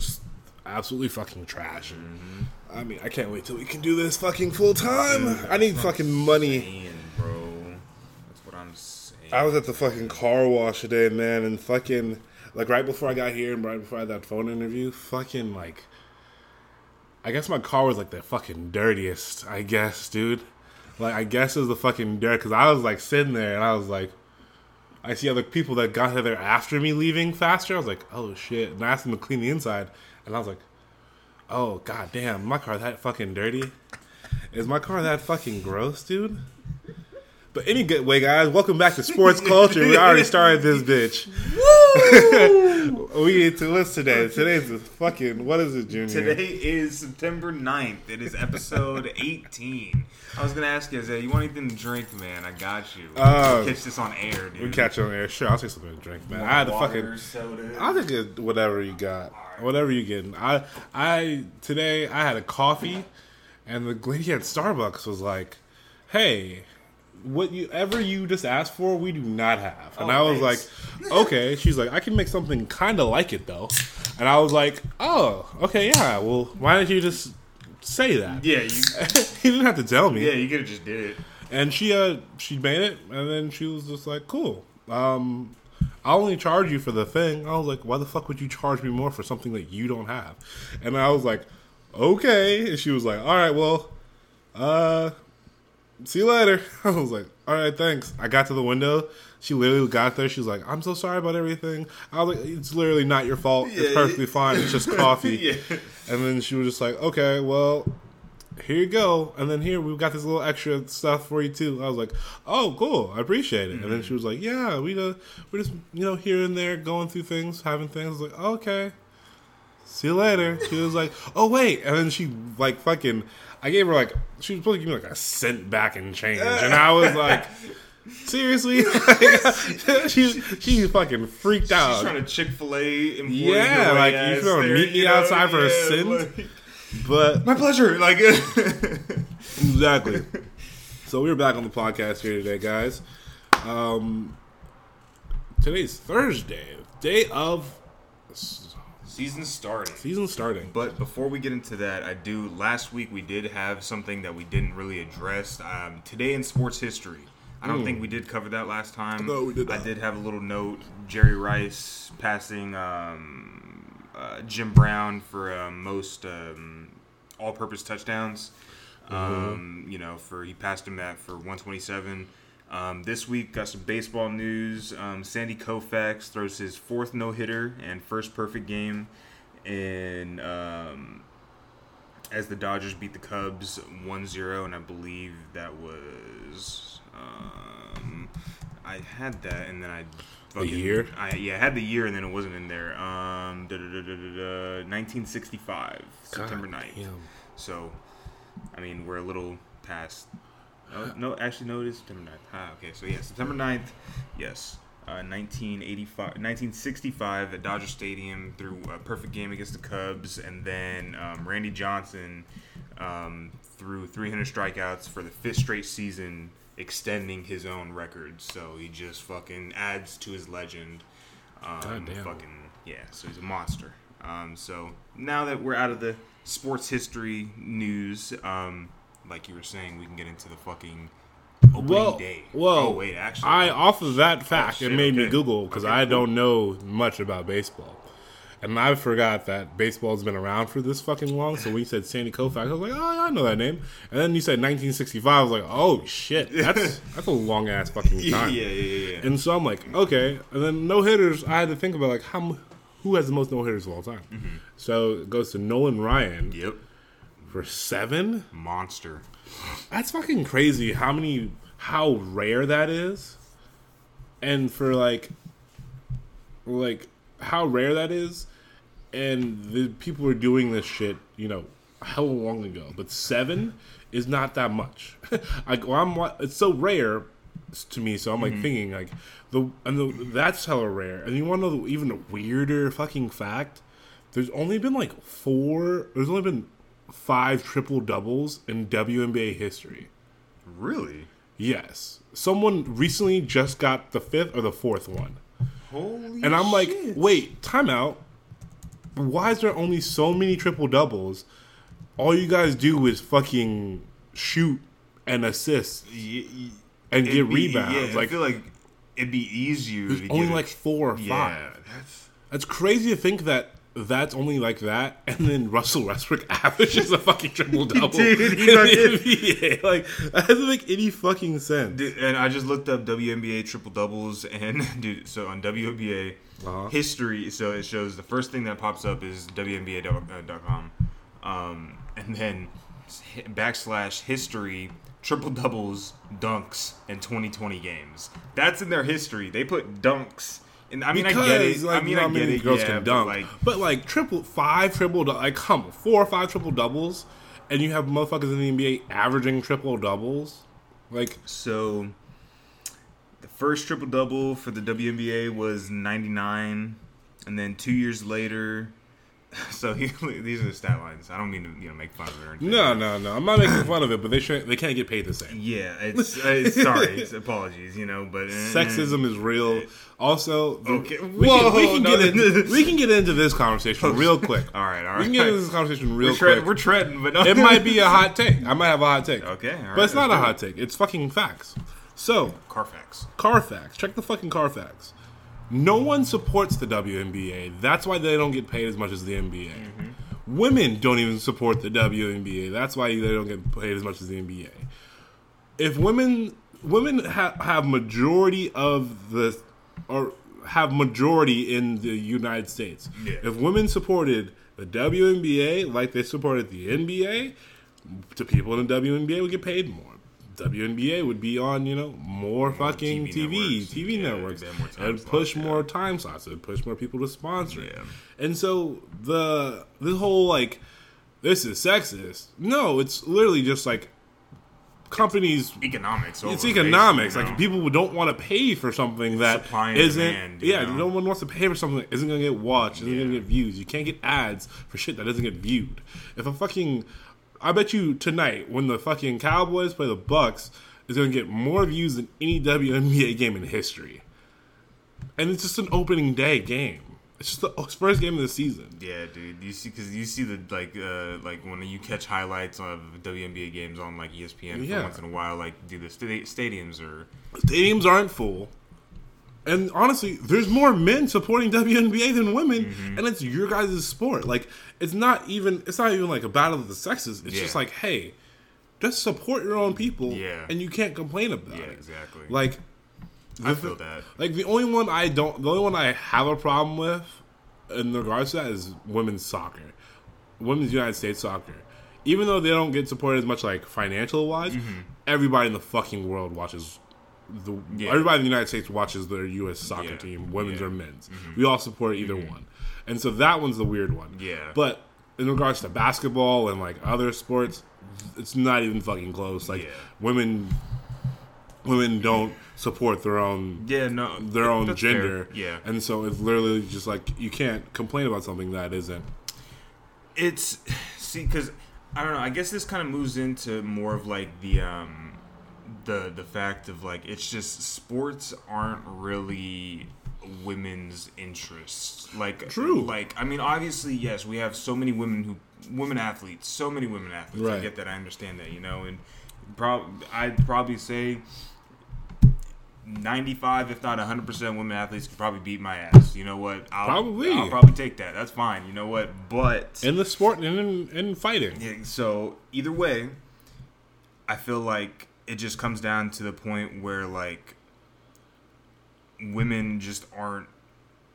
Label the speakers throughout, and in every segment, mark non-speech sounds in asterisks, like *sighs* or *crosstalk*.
Speaker 1: just absolutely fucking trash. Mm-hmm. I mean, I can't wait till we can do this fucking full time. I need fucking money.
Speaker 2: Saying, bro. That's what I'm saying.
Speaker 1: I was at the fucking car wash today, man, and fucking like right before I got here and right before I had that phone interview, fucking like I guess my car was like the fucking dirtiest, I guess, dude. Like I guess it was the fucking dirt because I was like sitting there and I was like I see other people that got there after me leaving faster. I was like, oh shit. And I asked them to clean the inside and I was like, oh god damn, my car that fucking dirty? Is my car that fucking gross, dude? But any good way, guys, welcome back to Sports *laughs* Culture. We already started this bitch. *laughs* we into what's today? Today's the fucking what is it, Junior?
Speaker 2: Today is September 9th. It is episode *laughs* 18. I was gonna ask you, Isaiah, you want anything to drink, man? I got you.
Speaker 1: Uh,
Speaker 2: Catch this on air, dude.
Speaker 1: We catch you on air. Sure, I'll take something to drink, man. I had to fucking.
Speaker 2: soda.
Speaker 1: I'll take it, whatever you got, whatever you getting. I, I today I had a coffee, and the lady at Starbucks was like, "Hey, what you ever you just asked for, we do not have." And
Speaker 2: Oh,
Speaker 1: I was
Speaker 2: thanks.
Speaker 1: like, "Okay." She's like, "I can make something kind of like it though," and I was like, "Oh, okay, yeah. Well, why didn't you just say that?"
Speaker 2: Yeah, you. *laughs*
Speaker 1: he didn't have to tell me.
Speaker 2: Yeah, you could have just did it.
Speaker 1: And she uh she made it, and then she was just like, "Cool, um, I'll only charge you for the thing." I was like, "Why the fuck would you charge me more for something that you don't have?" And I was like, "Okay." And she was like, "All right, well, uh, see you later." *laughs* I was like, "All right, thanks." I got to the window. She literally got there. She was like, "I'm so sorry about everything." I was like, "It's literally not your fault.
Speaker 2: Yeah,
Speaker 1: it's perfectly fine. It's just *laughs* coffee."
Speaker 2: Yeah.
Speaker 1: And then she was just like, "Okay, well." here you go. And then here we've got this little extra stuff for you too. I was like, oh, cool. I appreciate it. And then she was like, yeah, we uh, we're just you know here and there going through things, having things. I was like, okay. See you later. She was like, oh wait, and then she like fucking. I gave her like she was supposed to give me like a cent back in change, and I was *laughs* like. Seriously, *laughs* *laughs* she she fucking freaked out.
Speaker 2: She's trying to Chick Fil A.
Speaker 1: Yeah, like, you trying to meet me outside for a cent? but
Speaker 2: my pleasure. Like,
Speaker 1: Exactly. so we're back on the podcast here today, guys. Um, today's Thursday, day of
Speaker 2: season starting.
Speaker 1: season starting.
Speaker 2: But before we get into that, I do. Last week we did have something that we didn't really address. Um, today in sports history, I don't think we did cover that last time.
Speaker 1: No, we did
Speaker 2: I did have a little note. Jerry Rice passing um, uh, Jim Brown for uh, most um, all-purpose touchdowns.
Speaker 1: Mm-hmm.
Speaker 2: Um, you know, for he passed him that for 127. Um, this week got some baseball news. Um, Sandy Koufax throws his fourth no hitter and first perfect game, in um, as the Dodgers beat the Cubs 1-0, and I believe that was um, I had that, and then I fucking,
Speaker 1: year?
Speaker 2: I yeah, I had the year, and then it wasn't in there. Um, da, da, da, da, da, da, 1965, September
Speaker 1: God
Speaker 2: 9th.
Speaker 1: damn.
Speaker 2: So, I mean, we're a little past. No, no actually, no, it is September 9th. Ah, okay, so yeah, September 9th, yes. Uh, 1985, 1965 at Dodger Stadium through a perfect game against the Cubs, and then um, Randy Johnson um, threw 300 strikeouts for the fifth straight season, extending his own record. So he just fucking adds to his legend. Um,
Speaker 1: Goddamn.
Speaker 2: Fucking yeah, so he's a monster. Um, so now that we're out of the sports history news, um, like you were saying, we can get into the fucking opening
Speaker 1: Well,
Speaker 2: day.
Speaker 1: well,
Speaker 2: oh wait, actually,
Speaker 1: I off of that fact,
Speaker 2: shit,
Speaker 1: it made me. Google because
Speaker 2: Okay,
Speaker 1: I
Speaker 2: cool.
Speaker 1: don't know much about baseball, and I forgot that baseball's been around for this fucking long. So when you said Sandy Koufax, I was like, oh, I know that name. And then you said 1965, I was like, oh shit, that's *laughs* that's a long ass fucking time.
Speaker 2: yeah, yeah, yeah.
Speaker 1: And so I'm like, okay. And then no hitters, I had to think about like how who has the most no hitters of all time.
Speaker 2: Mm-hmm.
Speaker 1: So it goes to Nolan Ryan
Speaker 2: Yep,
Speaker 1: for seven.
Speaker 2: monster.
Speaker 1: That's fucking crazy. How many? How rare that is, and for like, like how rare that is, and the people were doing this shit, you know, hell long ago. But seven is not that much. *laughs* like, well, I'm it's so rare to me. So I'm like mm-hmm. thinking like the and the, that's hella rare. And you want to know the, even a weirder fucking fact? There's only been like four. There's only been five triple doubles in WNBA history.
Speaker 2: Really?
Speaker 1: Yes. Someone recently just got the fifth or the fourth one.
Speaker 2: Holy
Speaker 1: And I'm like,
Speaker 2: shit.
Speaker 1: wait, timeout. why is there only so many triple doubles? All you guys do is fucking shoot and assist and get
Speaker 2: be-
Speaker 1: rebounds.
Speaker 2: Yeah, I
Speaker 1: like
Speaker 2: feel like it'd be easier to
Speaker 1: only
Speaker 2: get
Speaker 1: like four or five.
Speaker 2: Yeah, that's
Speaker 1: That's crazy to think that that's only like that, *laughs* and then Russell Westbrook *laughs* averages a fucking triple double.
Speaker 2: Dude, he *laughs* fucking-
Speaker 1: NBA. Like that doesn't make any fucking sense.
Speaker 2: Dude, and I just looked up WNBA triple doubles, and dude, so on WNBA
Speaker 1: Uh-huh.
Speaker 2: history, so it shows the first thing that pops up is WNBA.com, um, and then backslash history triple doubles dunks in 2020 games. That's in their history. They put dunks. And I mean, I get it. I mean, I get
Speaker 1: many
Speaker 2: it.
Speaker 1: Girls
Speaker 2: yeah,
Speaker 1: can
Speaker 2: but,
Speaker 1: dunk,
Speaker 2: like,
Speaker 1: but like triple five triple like come on, four or five triple doubles, and you have motherfuckers in the NBA averaging triple doubles. Like
Speaker 2: So, the first triple double for the WNBA was '99, and then two years later. *laughs* So he, these are the stat lines. I don't mean to you know make fun of it or anything.
Speaker 1: no, no, no. I'm not making fun of it, but they should, they can't get paid the same.
Speaker 2: Yeah, it's, it's sorry, it's apologies, you know, but uh,
Speaker 1: Sexism is real. Also,
Speaker 2: Okay.
Speaker 1: we,
Speaker 2: Whoa,
Speaker 1: can, we, can
Speaker 2: no,
Speaker 1: get
Speaker 2: no,
Speaker 1: in, *laughs* we can get into this conversation real quick.
Speaker 2: All right, all right.
Speaker 1: We can get into this conversation real
Speaker 2: we're, tread,
Speaker 1: quick.
Speaker 2: we're treading, but no.
Speaker 1: it might be a *laughs* hot take. I might have a hot take.
Speaker 2: Okay, all right,
Speaker 1: but it's not a hot take. It's fucking facts. So,
Speaker 2: Carfax.
Speaker 1: Carfax. Check the fucking Carfax. No one supports the WNBA. That's why they don't get paid as much as the NBA. Mm-hmm. Women don't even support the WNBA. That's why they don't get paid as much as the NBA. If women women ha- have majority of the or have majority in the United States.
Speaker 2: Yeah.
Speaker 1: If women supported the WNBA like they supported the NBA, the people in the WNBA would get paid more. WNBA would be on, you know, more fucking
Speaker 2: TV
Speaker 1: TV,
Speaker 2: networks.
Speaker 1: TV
Speaker 2: Yeah,
Speaker 1: networks.
Speaker 2: they'd have more time
Speaker 1: It would push
Speaker 2: yeah.
Speaker 1: more time slots. It would push more people to sponsor it.
Speaker 2: Yeah.
Speaker 1: And so the this whole like this is sexist. No, it's literally just like companies
Speaker 2: Economics.
Speaker 1: it's economics. Like
Speaker 2: know?
Speaker 1: people don't want to pay for something that
Speaker 2: Supply and
Speaker 1: isn't.
Speaker 2: demand,
Speaker 1: yeah,
Speaker 2: know?
Speaker 1: no one wants to pay for something that isn't going to get watched, isn't going to get views. You can't get ads for shit that doesn't get viewed. If a fucking, I bet you tonight when the fucking Cowboys play the Bucs, is going to get more views than any WNBA game in history. And it's just an opening day game. It's just the first game of the season.
Speaker 2: Yeah, dude. You see, because you see the like, uh, like when you catch highlights of WNBA games on like ESPN
Speaker 1: Yeah.
Speaker 2: once in a while, like do the sta- stadiums or
Speaker 1: stadiums aren't full. And honestly, there's more men supporting WNBA than women,
Speaker 2: Mm-hmm.
Speaker 1: and it's your guys' sport. Like, it's not even it's not even like a battle of the sexes. It's just like, hey, just support your own people,
Speaker 2: Yeah.
Speaker 1: and you can't complain about
Speaker 2: yeah,
Speaker 1: it.
Speaker 2: exactly.
Speaker 1: Like,
Speaker 2: I feel that.
Speaker 1: Like the only one I don't, the only one I have a problem with in regards to that is women's soccer, women's United States soccer. Even though they don't get supported as much, like financial wise, everybody in the fucking world watches. The
Speaker 2: Yeah.
Speaker 1: everybody in the United States watches their U.S. soccer
Speaker 2: Yeah.
Speaker 1: team, women's
Speaker 2: Yeah.
Speaker 1: or men's. We all support either one, and so that one's the weird one.
Speaker 2: Yeah.
Speaker 1: But in regards to basketball and like other sports, it's not even fucking close. Like women, women don't support their own
Speaker 2: Yeah, no,
Speaker 1: their own
Speaker 2: that's fair.
Speaker 1: gender.
Speaker 2: Yeah,
Speaker 1: And so it's literally just like you can't complain about something that isn't.
Speaker 2: it's *sighs* see because I don't know. I guess this kind of moves into more of like the um the the fact of like it's just sports aren't really women's interests. Like
Speaker 1: True.
Speaker 2: Like I mean, obviously, yes, we have so many women who women athletes, so many women athletes. I get that. I understand that. You know, and prob I'd probably say. 95 if not 100% women athletes could probably beat my ass you know what I'll,
Speaker 1: Probably.
Speaker 2: I'll probably take that that's fine you know what but
Speaker 1: In the sport and in, in fighting.
Speaker 2: yeah, so either way, I feel like it just comes down to the point where like women just aren't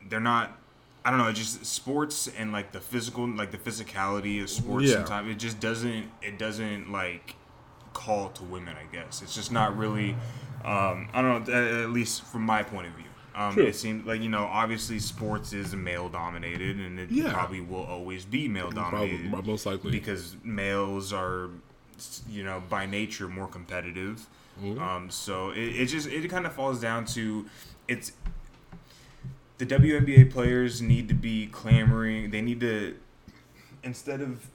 Speaker 2: they're not I don't know, it just sports and like the physical like the physicality of sports
Speaker 1: Yeah.
Speaker 2: sometimes it just doesn't it doesn't like call to women, I guess. It's just not really um I don't know, at least from my point of view. Um,
Speaker 1: True.
Speaker 2: it seems like you know, obviously, sports is male dominated, and it
Speaker 1: Yeah.
Speaker 2: probably will always be male
Speaker 1: Probably,
Speaker 2: dominated
Speaker 1: most likely.
Speaker 2: because males are you know by nature more competitive
Speaker 1: Mm-hmm.
Speaker 2: um, so it, it just it kind of falls down to it's the WNBA players need to be clamoring they need to instead of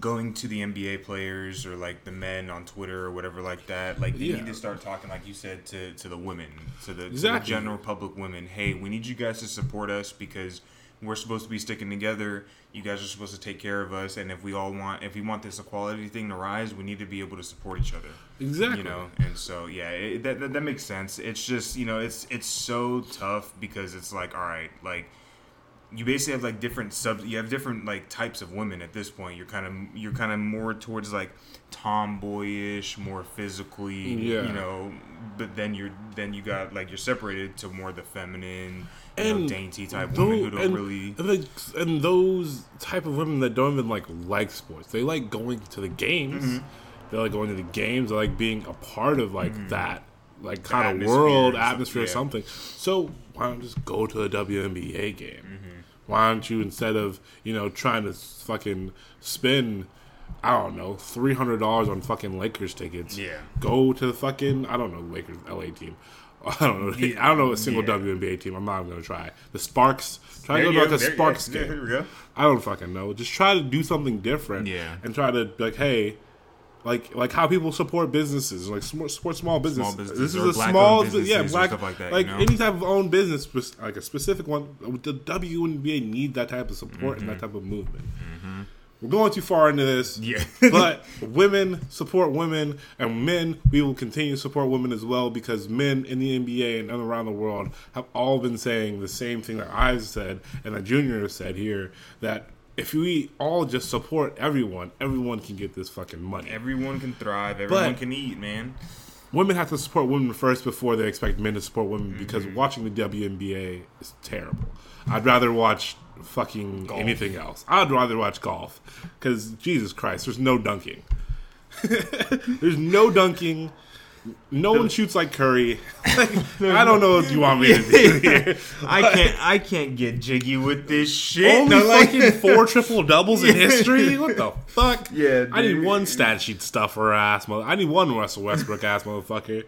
Speaker 2: going to the NBA players or like the men on Twitter or whatever like that like they
Speaker 1: Yeah.
Speaker 2: need to start talking like you said to, to the women to the, to the general public women hey we need you guys to support us because we're supposed to be sticking together. You guys are supposed to take care of us, and if we all want, if we want this equality thing to rise, we need to be able to support each other.
Speaker 1: Exactly.
Speaker 2: You know, and so yeah, it, that, that that makes sense. It's just you know, it's it's so tough because it's like, all right, like you basically have like different sub you have different like types of women at this point you're kind of you're kind of more towards like tomboyish more physically
Speaker 1: Yeah.
Speaker 2: you know but then you're then you got like you're separated to more the feminine you know,
Speaker 1: And
Speaker 2: dainty type
Speaker 1: Tho-
Speaker 2: women who don't
Speaker 1: and,
Speaker 2: really
Speaker 1: and, like, and those type of women that don't even like like sports they like going to the games
Speaker 2: Mm-hmm.
Speaker 1: they like going to the games they like being a part of like that like kind of
Speaker 2: Mm-hmm. atmosphere
Speaker 1: world atmosphere or something so why don't you just go to a WNBA game
Speaker 2: Mm-hmm.
Speaker 1: why don't you instead of you know trying to fucking spend I don't know three hundred dollars on fucking Lakers tickets
Speaker 2: Yeah.
Speaker 1: go to the fucking I don't know Lakers LA team *laughs* I don't know I don't know a single
Speaker 2: Yeah.
Speaker 1: WNBA team I'm not even gonna try the Sparks try
Speaker 2: There
Speaker 1: to go to like a Sparks
Speaker 2: yeah,
Speaker 1: game
Speaker 2: we go
Speaker 1: I don't fucking know. Just try to do something different.
Speaker 2: Yeah.
Speaker 1: And try to like, hey, like like how people support businesses, like support small business.
Speaker 2: businesses
Speaker 1: this is a small,
Speaker 2: businesses
Speaker 1: yeah, black,
Speaker 2: stuff like that,
Speaker 1: like
Speaker 2: you know?
Speaker 1: any type of own business, like a specific one. The WNBA need that type of support and that mm-hmm. type of movement. Mm-hmm. We're going too far into this.
Speaker 2: Yeah. *laughs*
Speaker 1: but women support women, and men, we will continue to support women as well because men in the NBA and around the world have all been saying the same thing that I've said and that Junior has said here that if we all just support everyone, everyone can get this fucking money.
Speaker 2: everyone can thrive everyone
Speaker 1: But-
Speaker 2: can eat man
Speaker 1: women have to support women first before they expect men to support women because
Speaker 2: Mm-hmm.
Speaker 1: watching the WNBA is terrible. I'd rather watch fucking anything else. I'd rather watch golf because Jesus Christ, there's no dunking. *laughs* there's no dunking. No one shoots like Curry. *laughs* I don't know what you want me to do *laughs* here.
Speaker 2: I can't I can't get jiggy with this shit
Speaker 1: Only
Speaker 2: No, like-
Speaker 1: fucking four triple doubles in history. What the fuck?
Speaker 2: Yeah,
Speaker 1: I need one stat sheet stuffer ass mother. I need one Russell Westbrook ass motherfucker.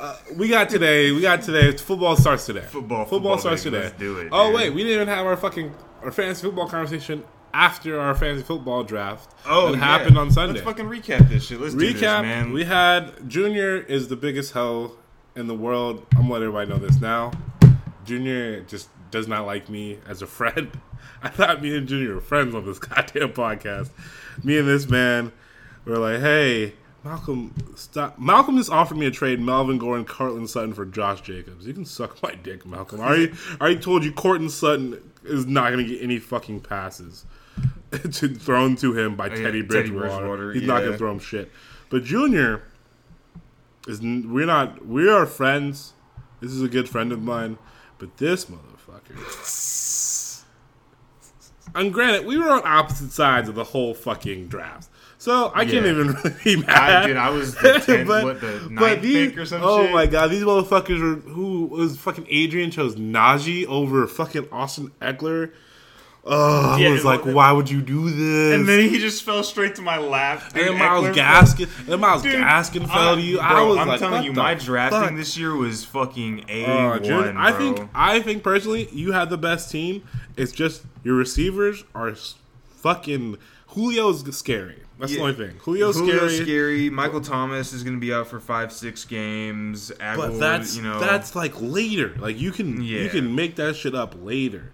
Speaker 1: Uh, we got today. We got today. Football starts today.
Speaker 2: Football,
Speaker 1: Football
Speaker 2: football,
Speaker 1: starts today.
Speaker 2: Let's do it,
Speaker 1: Oh
Speaker 2: dude.
Speaker 1: wait, we didn't even have our fucking our fantasy football conversation after our fantasy football draft.
Speaker 2: Oh,
Speaker 1: that
Speaker 2: yeah.
Speaker 1: happened on Sunday.
Speaker 2: Let's fucking recap this shit. Let's do this,
Speaker 1: Recap:
Speaker 2: man.
Speaker 1: We had Junior is the biggest hoe in the world. I'm letting everybody know this now. Junior just does not like me as a friend. *laughs* I thought me and Junior were friends on this *laughs* goddamn podcast. Me and this man were like, "Hey, Malcolm, stop." Malcolm just offered me a trade: Melvin Gordon, Courtland Sutton for Josh Jacobs. You can suck my dick, Malcolm. I already, I already told you, Courtland Sutton is not going to get any fucking passes *laughs* to, thrown to him by oh,
Speaker 2: yeah,
Speaker 1: Teddy
Speaker 2: Teddy
Speaker 1: Bridgewater.
Speaker 2: Bridgewater,
Speaker 1: He's not going to throw him shit. But Junior is. We're not we are friends. This is a good friend of mine, but this motherfucker. *laughs* And granted, we were on opposite sides of the whole fucking draft, so I can't even *laughs* really be mad.
Speaker 2: I, dude, I was the *laughs* 10th, what, the ninth
Speaker 1: these,
Speaker 2: pick or some
Speaker 1: oh
Speaker 2: shit?
Speaker 1: my god, these motherfuckers were who was fucking Adrian chose Najee over fucking Austin Ekeler. Oh,
Speaker 2: Yeah,
Speaker 1: I was like,
Speaker 2: well,
Speaker 1: why would you do this?
Speaker 2: And then he just fell straight to my lap.
Speaker 1: And
Speaker 2: dude,
Speaker 1: Myles
Speaker 2: Ekeler-
Speaker 1: Gaskin, and Myles
Speaker 2: Dude,
Speaker 1: Gaskin fell to you. I
Speaker 2: bro,
Speaker 1: was
Speaker 2: I'm
Speaker 1: like,
Speaker 2: telling you, my drafting
Speaker 1: fuck?
Speaker 2: this year was fucking a
Speaker 1: Uh,
Speaker 2: one.
Speaker 1: I think I think personally, you have the best team. It's just your receivers are fucking Julio's scary. That's the only thing. Julio's,
Speaker 2: Julio's
Speaker 1: scary.
Speaker 2: scary. Michael Thomas is going to be out for five, six games. Agholor,
Speaker 1: But that's
Speaker 2: you know,
Speaker 1: that's like later. Like you can you can make that shit up later.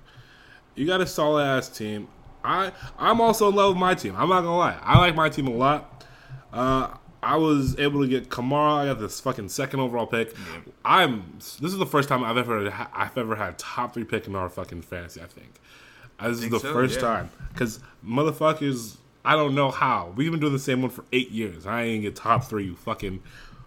Speaker 1: You got a solid ass team. I I'm also in love with my team. I'm not gonna lie. I like my team a lot. Uh, I was able to get Kamara. I got this fucking second overall pick. I'm. This is the first time I've ever I've ever had top three pick in our fucking fantasy. I think. This is
Speaker 2: Think
Speaker 1: the
Speaker 2: so,
Speaker 1: first
Speaker 2: yeah.
Speaker 1: time because motherfuckers. I don't know how. We've been doing the same one for eight years. I ain't get top three. You fucking.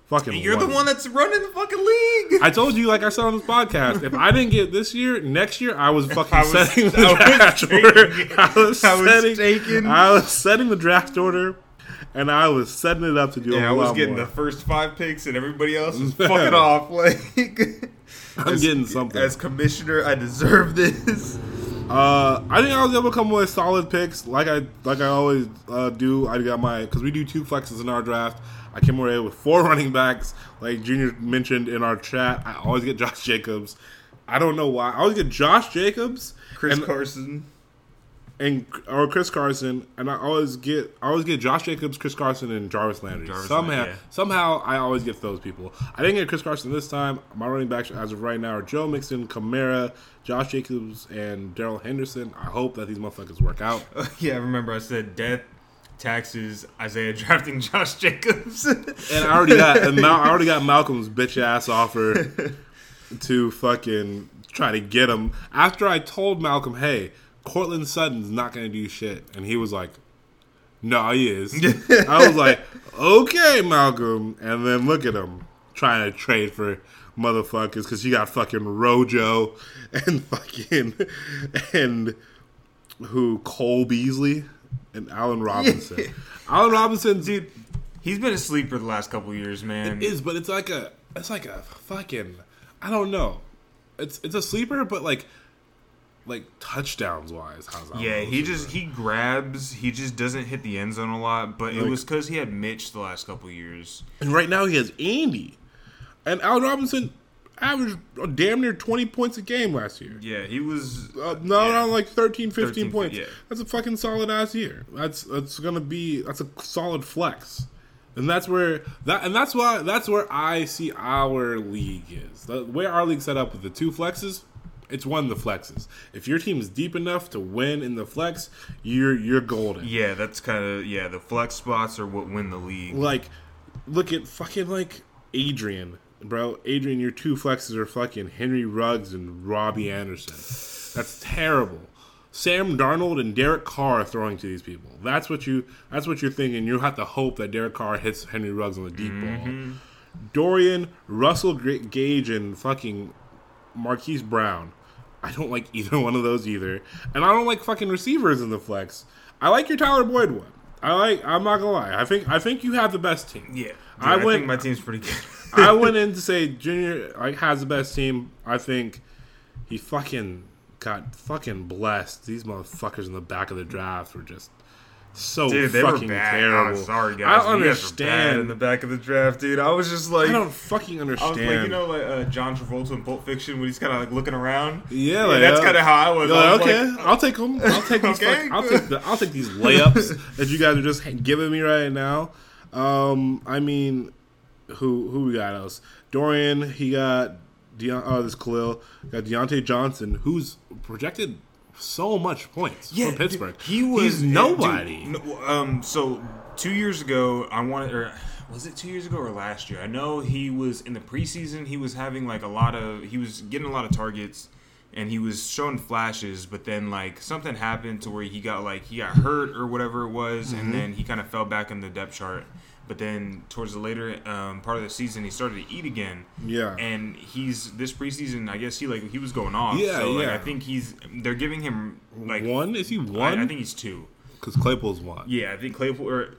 Speaker 1: Fucking.
Speaker 2: You're the one that's running the fucking league.
Speaker 1: I told you, like I said on this podcast, if I didn't get this year, next year I was *laughs* fucking
Speaker 2: I was-
Speaker 1: setting the *laughs*
Speaker 2: I
Speaker 1: draft
Speaker 2: taking-
Speaker 1: order. I was,
Speaker 2: I was
Speaker 1: setting,
Speaker 2: taking-
Speaker 1: I was setting the draft order, and I was setting it up to do
Speaker 2: Yeah, I was getting
Speaker 1: more.
Speaker 2: the first five picks, and everybody else was *laughs* fucking off. Like,
Speaker 1: I'm
Speaker 2: as-
Speaker 1: getting something.
Speaker 2: As commissioner, I deserve this.
Speaker 1: Uh, I think I was able to come with solid picks, like I like I always uh, do. I got my because we do two flexes in our draft. I came away with four *laughs* running backs, like Junior mentioned in our chat. I always get Josh Jacobs. I don't know why. I always get Josh Jacobs,
Speaker 2: Chris
Speaker 1: and,
Speaker 2: Carson.
Speaker 1: And or Chris Carson, and I always get I always get Josh Jacobs, Chris Carson, and Jarvis Landry.
Speaker 2: Jarvis
Speaker 1: somehow,
Speaker 2: Landry, yeah.
Speaker 1: somehow I always get those people. I didn't get Chris Carson this time. My running backs as of right now are Joe Mixon, Kamara, Josh Jacobs, and Darrell Henderson. I hope that these motherfuckers work out. *laughs*
Speaker 2: yeah, I remember I said death, taxes, Isaiah *laughs* drafting Josh Jacobs.
Speaker 1: And I already got and I already got *laughs* Malcolm's bitch ass offer to fucking try to get him after I told Malcolm, hey, Courtland Sutton's not gonna do shit, and he was like, no, he is. *laughs* I was like, okay, Malcolm, and then look at him trying to trade for motherfuckers because you got fucking Rojo and *laughs* fucking and who Cole Beasley and Allen Robinson. Allen Robinson,
Speaker 2: Dude, he's been asleep for the last couple years, man.
Speaker 1: is, but it's like a, it's like a fucking, I don't know. It's it's a sleeper, but like, like touchdowns wise, how's that?
Speaker 2: yeah, he just he grabs. He just doesn't hit the end zone a lot. But it was because he had Mitch the last couple years.
Speaker 1: and right now he has Andy, and Allen Robinson averaged damn near twenty points a game last year.
Speaker 2: Yeah, he was.
Speaker 1: Uh, no,
Speaker 2: yeah.
Speaker 1: around like 13, 15
Speaker 2: 13,
Speaker 1: points.
Speaker 2: yeah.
Speaker 1: That's a fucking solid ass year. That's that's gonna be that's a solid flex, and that's where that and that's why that's where I see our league is. The way our league set up with the two flexes, it's one of the flexes. If your team is deep enough to win in the flex, you're you're golden.
Speaker 2: Yeah, that's kind of yeah. The flex spots are what win the league.
Speaker 1: Like, look at fucking like Adrian, bro. Adrian, your two flexes are fucking Henry Ruggs and Robbie Anderson. That's terrible. Sam Darnold and Derek Carr are throwing to these people. That's what you. That's what you're thinking. You have to hope that Derek Carr hits Henry Ruggs on the deep ball. Mm-hmm. Dorian, Russell Gage, and fucking Marquise Brown. I don't like either *laughs* one of those either, and I don't like fucking receivers in the flex. I like your Tyler Boyd one. I like. I'm not gonna lie. I think. I think you have the best team.
Speaker 2: Yeah, Dude,
Speaker 1: I
Speaker 2: I,
Speaker 1: went-
Speaker 2: think my team's pretty good. *laughs*
Speaker 1: I went *laughs* in to say Junior like has the best team. I think he fucking got fucking blessed. These motherfuckers in the back of the draft were just so
Speaker 2: Dude, they were
Speaker 1: fucking
Speaker 2: bad.
Speaker 1: terrible.
Speaker 2: Oh, sorry, guys.
Speaker 1: I don't
Speaker 2: You guys were bad in the back of the draft, dude. I was just like,
Speaker 1: I don't fucking understand.
Speaker 2: I was like, you know, like uh, John Travolta in Pulp Fiction when he's kind of like looking around.
Speaker 1: yeah, like,
Speaker 2: that's
Speaker 1: uh,
Speaker 2: kind of how I was.
Speaker 1: You're
Speaker 2: I
Speaker 1: like,
Speaker 2: was
Speaker 1: okay,
Speaker 2: like,
Speaker 1: I'll take them. I'll take *laughs* these.
Speaker 2: Okay,
Speaker 1: fuck- I'll take the. I'll take these layups *laughs* that you guys are just giving me right now. Um, I mean, who who we got else? Dorian. He got Deon, oh, this Khalil got Diontae Johnson, who's projected so much points
Speaker 2: yeah,
Speaker 1: from Pittsburgh.
Speaker 2: dude, he was
Speaker 1: He's
Speaker 2: dude,
Speaker 1: nobody.
Speaker 2: no, um, so two years ago, I wanted, or was it two years ago or last year? I know he was in the preseason. He was having like a lot of, he was getting a lot of targets, and he was showing flashes. But then like something happened to where he got like he got hurt or whatever it was,
Speaker 1: Mm-hmm.
Speaker 2: and then he kind of fell back in the depth chart. But then towards the later um, part of the season, he started to eat again.
Speaker 1: Yeah.
Speaker 2: and he's this preseason. I guess he like he was going off.
Speaker 1: Yeah,
Speaker 2: so, like,
Speaker 1: yeah.
Speaker 2: I think he's they're giving him like
Speaker 1: one is he
Speaker 2: I,
Speaker 1: one?
Speaker 2: I think he's two.
Speaker 1: because Claypool's one.
Speaker 2: Yeah, I think Claypool or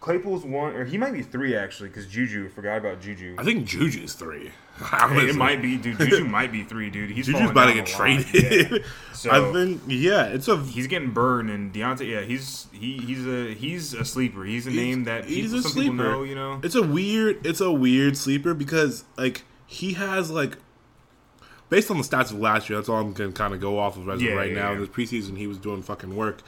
Speaker 2: Claypool's one, or he might be three actually, because Juju forgot about Juju.
Speaker 1: I think Juju's three.
Speaker 2: It might be, dude. Juju *laughs* might be three, dude. He's
Speaker 1: Juju's about to get traded.
Speaker 2: Yeah. *laughs* So
Speaker 1: I think yeah, it's a
Speaker 2: he's getting burned, and Diontae. Yeah, he's he he's a he's a sleeper. He's a name that
Speaker 1: he's
Speaker 2: people,
Speaker 1: a
Speaker 2: some
Speaker 1: sleeper.
Speaker 2: people know. You know.
Speaker 1: It's a weird it's a weird sleeper because like he has like based on the stats of last year, that's all I'm gonna kinda go off of as
Speaker 2: Yeah,
Speaker 1: right
Speaker 2: yeah,
Speaker 1: now. In the preseason he was doing fucking work.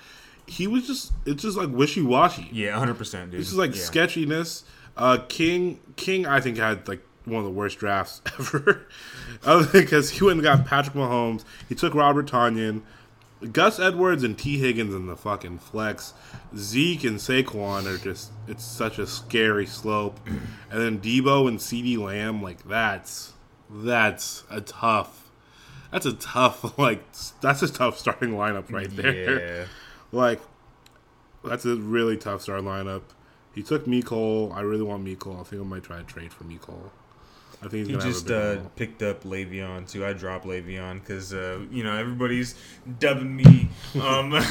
Speaker 1: He was just it's just like wishy washy.
Speaker 2: Yeah, hundred percent, dude.
Speaker 1: This is like sketchiness. Uh King King I think had like one of the worst drafts *laughs* ever. Other because he went and got Patrick Mahomes. He took Robert Tonyan. Gus Edwards and Tee Higgins in the fucking flex. Zeke and Saquon are just it's such a scary slope. And then Debo and CD Lamb, like that's that's a tough that's a tough *laughs* like that's a tough starting lineup right there.
Speaker 2: Yeah. *laughs*
Speaker 1: Like that's a really tough start lineup. He took Cole. I really want Cole. I think I might try to trade for Cole. I think
Speaker 2: He just uh, picked up Le'Veon too. I dropped Le'Veon because uh, you know everybody's dubbing me um, *laughs*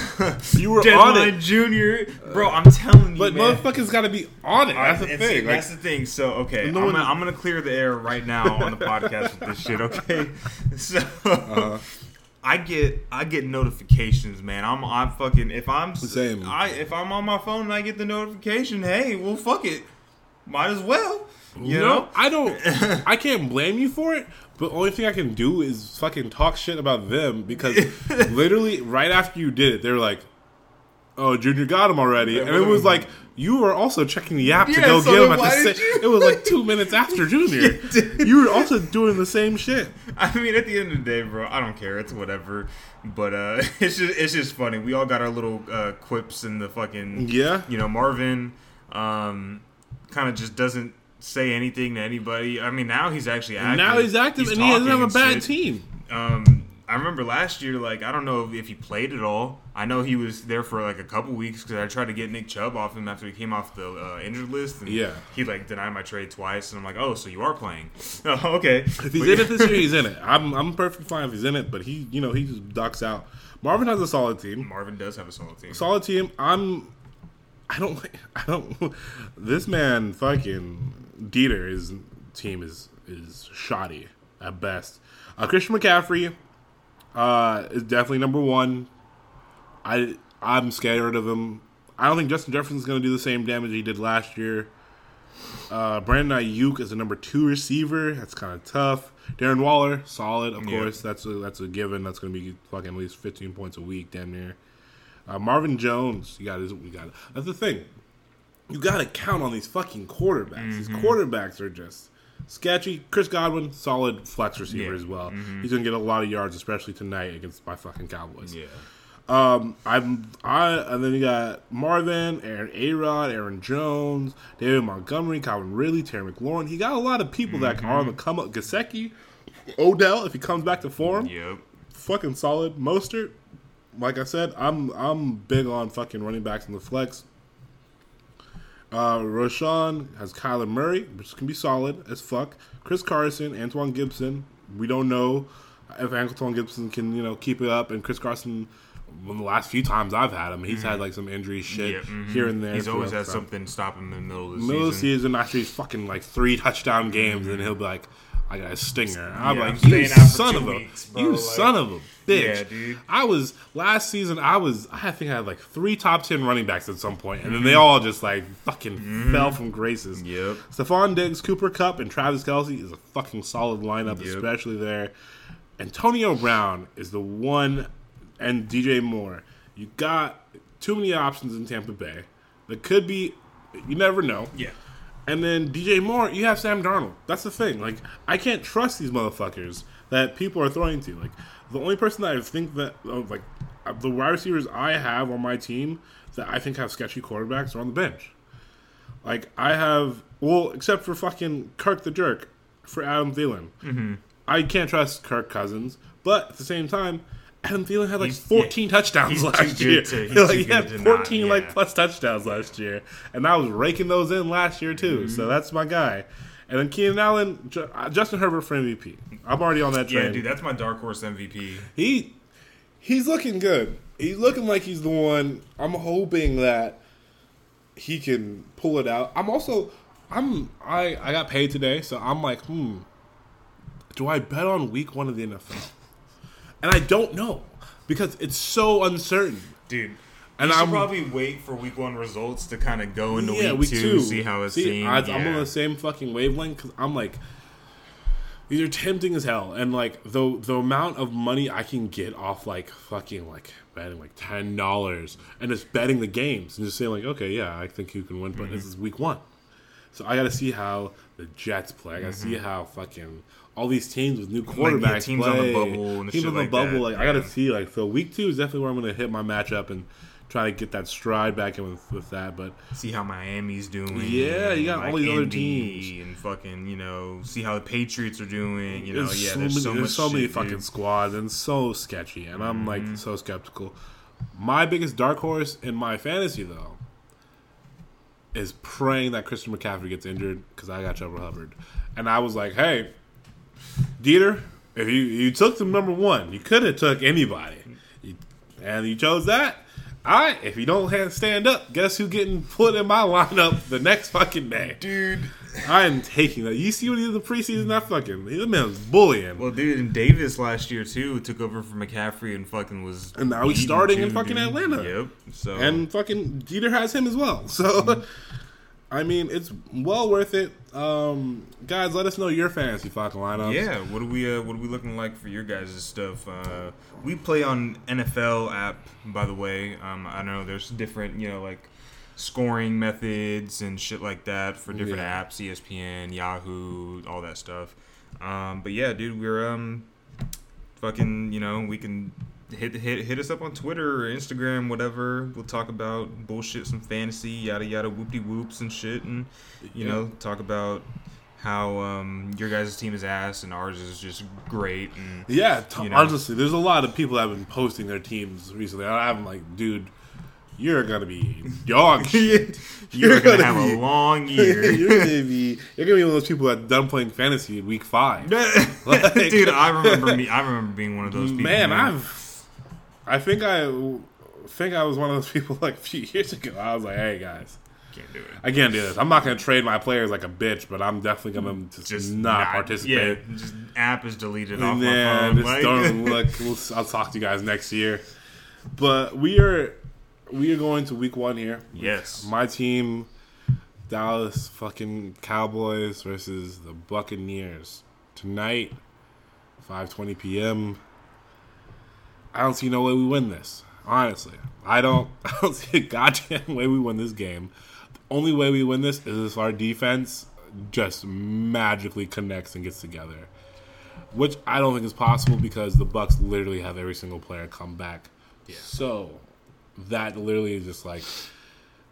Speaker 1: You were on it.
Speaker 2: Junior, bro. I'm telling you,
Speaker 1: But
Speaker 2: man.
Speaker 1: motherfuckers got to be on it. That's the thing. Like,
Speaker 2: that's the thing. So okay,
Speaker 1: No
Speaker 2: I'm, gonna, I'm gonna clear the air right now on the podcast with this shit. Okay, *laughs* so
Speaker 1: Uh-huh.
Speaker 2: I get I get notifications, man. I'm I'm fucking if I'm
Speaker 1: Same.
Speaker 2: I if I'm on my phone and I get the notification, hey, well fuck it, might as well. You
Speaker 1: No,
Speaker 2: know?
Speaker 1: I don't. *laughs* I can't blame you for it. But only thing I can do is fucking talk shit about them because *laughs* literally right after you did it, they were like, "Oh, Junior got him already," and it was like you were also checking the app to
Speaker 2: Yeah,
Speaker 1: go
Speaker 2: so
Speaker 1: get him at the same.
Speaker 2: you-
Speaker 1: It was like *laughs* two minutes after Junior. you were also doing the same shit.
Speaker 2: I mean, at the end of the day, bro, I don't care. It's whatever. But uh, it's just it's just funny. We all got our little uh, quips in the fucking
Speaker 1: Yeah.
Speaker 2: You know, Marvin um, kind of just doesn't say anything to anybody. I mean, now he's actually active.
Speaker 1: Now he's active and he doesn't have a bad
Speaker 2: shit.
Speaker 1: team.
Speaker 2: Um, I remember last year, like I don't know if he played at all. I know he was there for like a couple weeks because I tried to get Nick Chubb off him after he came off the uh, injured list. And
Speaker 1: Yeah.
Speaker 2: he like denied my trade twice, and I'm like, oh, so you are playing? *laughs* oh, okay.
Speaker 1: If he's in it this year, he's in it. I'm I'm perfectly fine if he's in it, but he you know he just ducks out. Marvin has a solid team.
Speaker 2: Marvin does have a solid team.
Speaker 1: solid team. I'm. I don't. *laughs* I don't. This man, fucking Dieter, his team is is shoddy at best. Uh, Christian McCaffrey uh, is definitely number one. I I'm scared of him. I don't think Justin Jefferson's going to do the same damage he did last year. Uh, Brandon Aiyuk is a number two receiver. That's kind of tough. Darren Waller, solid, of
Speaker 2: Yeah.
Speaker 1: course. That's a, that's a given. That's going to be fucking at least 15 points a week, damn near. Uh, Marvin Jones, you got his, we got. It. That's the thing. You got to count on these fucking quarterbacks. These
Speaker 2: Mm-hmm.
Speaker 1: quarterbacks are just sketchy. Chris Godwin, solid flex receiver
Speaker 2: Yeah. Mm-hmm.
Speaker 1: as well. He's gonna get a lot of yards, especially tonight against my fucking Cowboys.
Speaker 2: Yeah.
Speaker 1: Um, I'm I and then you got Marvin, Aaron Arod, Aaron Jones, David Montgomery, Calvin Ridley, Terry McLaurin. He got a lot of people that are on the come up. Gesicki, Odell, if he comes back to form,
Speaker 2: Yep.
Speaker 1: fucking solid. Mostert, like I said, I'm I'm big on fucking running backs in the flex. Uh, Roshan has Kyler Murray, which can be solid as fuck. Chris Carson, Antonio Gibson. We don't know if Antonio Gibson can you know keep it up. And Chris Carson, well, the last few times I've had him, he's had like some injury shit
Speaker 2: Yeah, mhm.
Speaker 1: here and there.
Speaker 2: He's always had something stop him in the middle of the season.
Speaker 1: middle of the
Speaker 2: season.
Speaker 1: after he's fucking like three touchdown games, and he'll be like, "I got a stinger." I'm
Speaker 2: Yeah,
Speaker 1: like, "You
Speaker 2: staying out for
Speaker 1: son of a,
Speaker 2: weeks, bro,
Speaker 1: you
Speaker 2: like-
Speaker 1: son of a bitch!"
Speaker 2: Yeah, dude.
Speaker 1: I was last season. I was. I think I had like three top ten running backs at some point, and then
Speaker 2: Mm-hmm.
Speaker 1: they all just like fucking fell from graces.
Speaker 2: Yep.
Speaker 1: Stefon Diggs, Cooper Kupp, and Travis Kelce is a fucking solid lineup,
Speaker 2: Yep.
Speaker 1: especially there. Antonio Brown is the one, and DJ Moore. You got too many options in Tampa Bay. That could be. You never know.
Speaker 2: Yeah.
Speaker 1: And then DJ Moore, you have Sam Darnold. That's the thing. Like, I can't trust these motherfuckers that people are throwing to. Like, the only person that I think that, uh, like, uh, the wide receivers I have on my team that I think have sketchy quarterbacks are on the bench. Like, I have, well, except for fucking Kirk the Jerk for Adam Thielen. Mm-hmm. I can't trust Kirk Cousins, but at the same time, Adam Thielen had like
Speaker 2: He's-
Speaker 1: 14 touchdowns
Speaker 2: he's too
Speaker 1: last year.
Speaker 2: to- *laughs*
Speaker 1: like,
Speaker 2: too
Speaker 1: he had
Speaker 2: good to not,
Speaker 1: 14 like
Speaker 2: yeah.
Speaker 1: plus touchdowns last year, and I was raking those in last year too.
Speaker 2: Mm-hmm.
Speaker 1: So that's my guy. And then Keenan Allen, uh, Justin Herbert for MVP. I'm already on that train.
Speaker 2: Yeah, dude, that's my dark horse MVP.
Speaker 1: he he's looking good. He's looking like he's the one. I'm hoping that he can pull it out. I'm also I'm I I got paid today, so I'm like, hmm. Do I bet on week one of the NFL? And I don't know because it's so uncertain.
Speaker 2: Dude.
Speaker 1: And
Speaker 2: I probably wait for week one results to kind of go into
Speaker 1: yeah,
Speaker 2: week,
Speaker 1: week
Speaker 2: two,
Speaker 1: two.
Speaker 2: see how it's
Speaker 1: See,
Speaker 2: seems.
Speaker 1: I, I'm on the same fucking wavelength because I'm like, these are tempting as hell, and like the the amount of money I can get off like fucking like betting like ten dollars and just betting the games and just saying like, okay, yeah, I think you can win, but
Speaker 2: Mm-hmm.
Speaker 1: this is week one, so I got to see how the Jets play. I got to see how fucking. All these teams with new
Speaker 2: Mm-hmm. Like, yeah,
Speaker 1: quarterbacks
Speaker 2: teams on the
Speaker 1: play.
Speaker 2: bubble and
Speaker 1: teams on the
Speaker 2: like
Speaker 1: bubble.
Speaker 2: that,
Speaker 1: Like I got to see like so. Week two is definitely where I'm going to hit my matchup and try to get that stride back in with, with that. But
Speaker 2: see how Miami's doing.
Speaker 1: Yeah, you got all
Speaker 2: like
Speaker 1: these other teams.
Speaker 2: and fucking you know see how the Patriots are doing. You know,
Speaker 1: There's
Speaker 2: yeah,
Speaker 1: so
Speaker 2: there's
Speaker 1: many,
Speaker 2: so much.
Speaker 1: there's so many
Speaker 2: shit,
Speaker 1: fucking
Speaker 2: dude.
Speaker 1: squads and so sketchy, and I'm like
Speaker 2: Mm-hmm.
Speaker 1: so skeptical. My biggest dark horse in my fantasy though is praying that Christian McCaffrey gets injured because I got Trevor Hubbard, and I was like, hey, Dieter, if you you took the number one, you could have took anybody, you, and you chose that. All right, if you don't have stand up, guess who getting put in my lineup the next fucking day?
Speaker 2: dude.
Speaker 1: I am taking that. You see what he did in the preseason? That fucking that man was bullying.
Speaker 2: Well, dude, and Davis last year too took over for McCaffrey and fucking was.
Speaker 1: And now he's starting in fucking
Speaker 2: dude.
Speaker 1: Atlanta.
Speaker 2: Yep. So
Speaker 1: and fucking Jeter has him as well. *laughs* So mm-hmm. I mean, it's well worth it. Um, guys, let us know your fantasy fucking lineups.
Speaker 2: Yeah, what are we uh, what are we looking like for your guys' stuff? Uh, we play on NFL app, by the way. Um, I know there's different, you know, like scoring methods and shit like that for different
Speaker 1: Yeah.
Speaker 2: apps, ESPN, Yahoo, all that stuff. Um, but yeah, dude, we're um, fucking, you know, we can hit hit hit us up on Twitter or Instagram, whatever. We'll talk about bullshit, some fantasy, yada yada, whoopty whoops and shit, and you
Speaker 1: Yeah.
Speaker 2: know, talk about how um, your guys' team is ass and ours is just great. And
Speaker 1: Yeah, t-
Speaker 2: You know?
Speaker 1: honestly, there's a lot of people that have been posting their teams recently. I'm like, dude, you're gonna be *laughs* dog *laughs* shit.
Speaker 2: you're, gonna,
Speaker 1: gonna
Speaker 2: have
Speaker 1: be-
Speaker 2: a long *laughs* year.
Speaker 1: you're gonna be you're gonna be one of those people that done playing fantasy in week five. Like-
Speaker 2: Dude, I remember me. I remember being one of those people.
Speaker 1: man, I've I think I think I was one of those people *laughs* like a few years ago. I was like, hey guys,
Speaker 2: can't do it.
Speaker 1: I can't do this. I'm not gonna trade my players like a bitch, but I'm definitely gonna just,
Speaker 2: Just
Speaker 1: not, participate.
Speaker 2: Yeah, just app is deleted off my phone.
Speaker 1: just don't *laughs* look. We'll, I'll talk to you guys next year. But we are we are going to week one here.
Speaker 2: yes.
Speaker 1: My team, Dallas fucking Cowboys versus the Buccaneers tonight, 5:20 p.m. I don't see no way we win this. Honestly, I don't. *laughs* I don't see a goddamn way we win this game. The only way we win this is if our defense just magically connects and gets together, which I don't think is possible because the Bucs literally have every single player come back. Yeah. So that literally is just like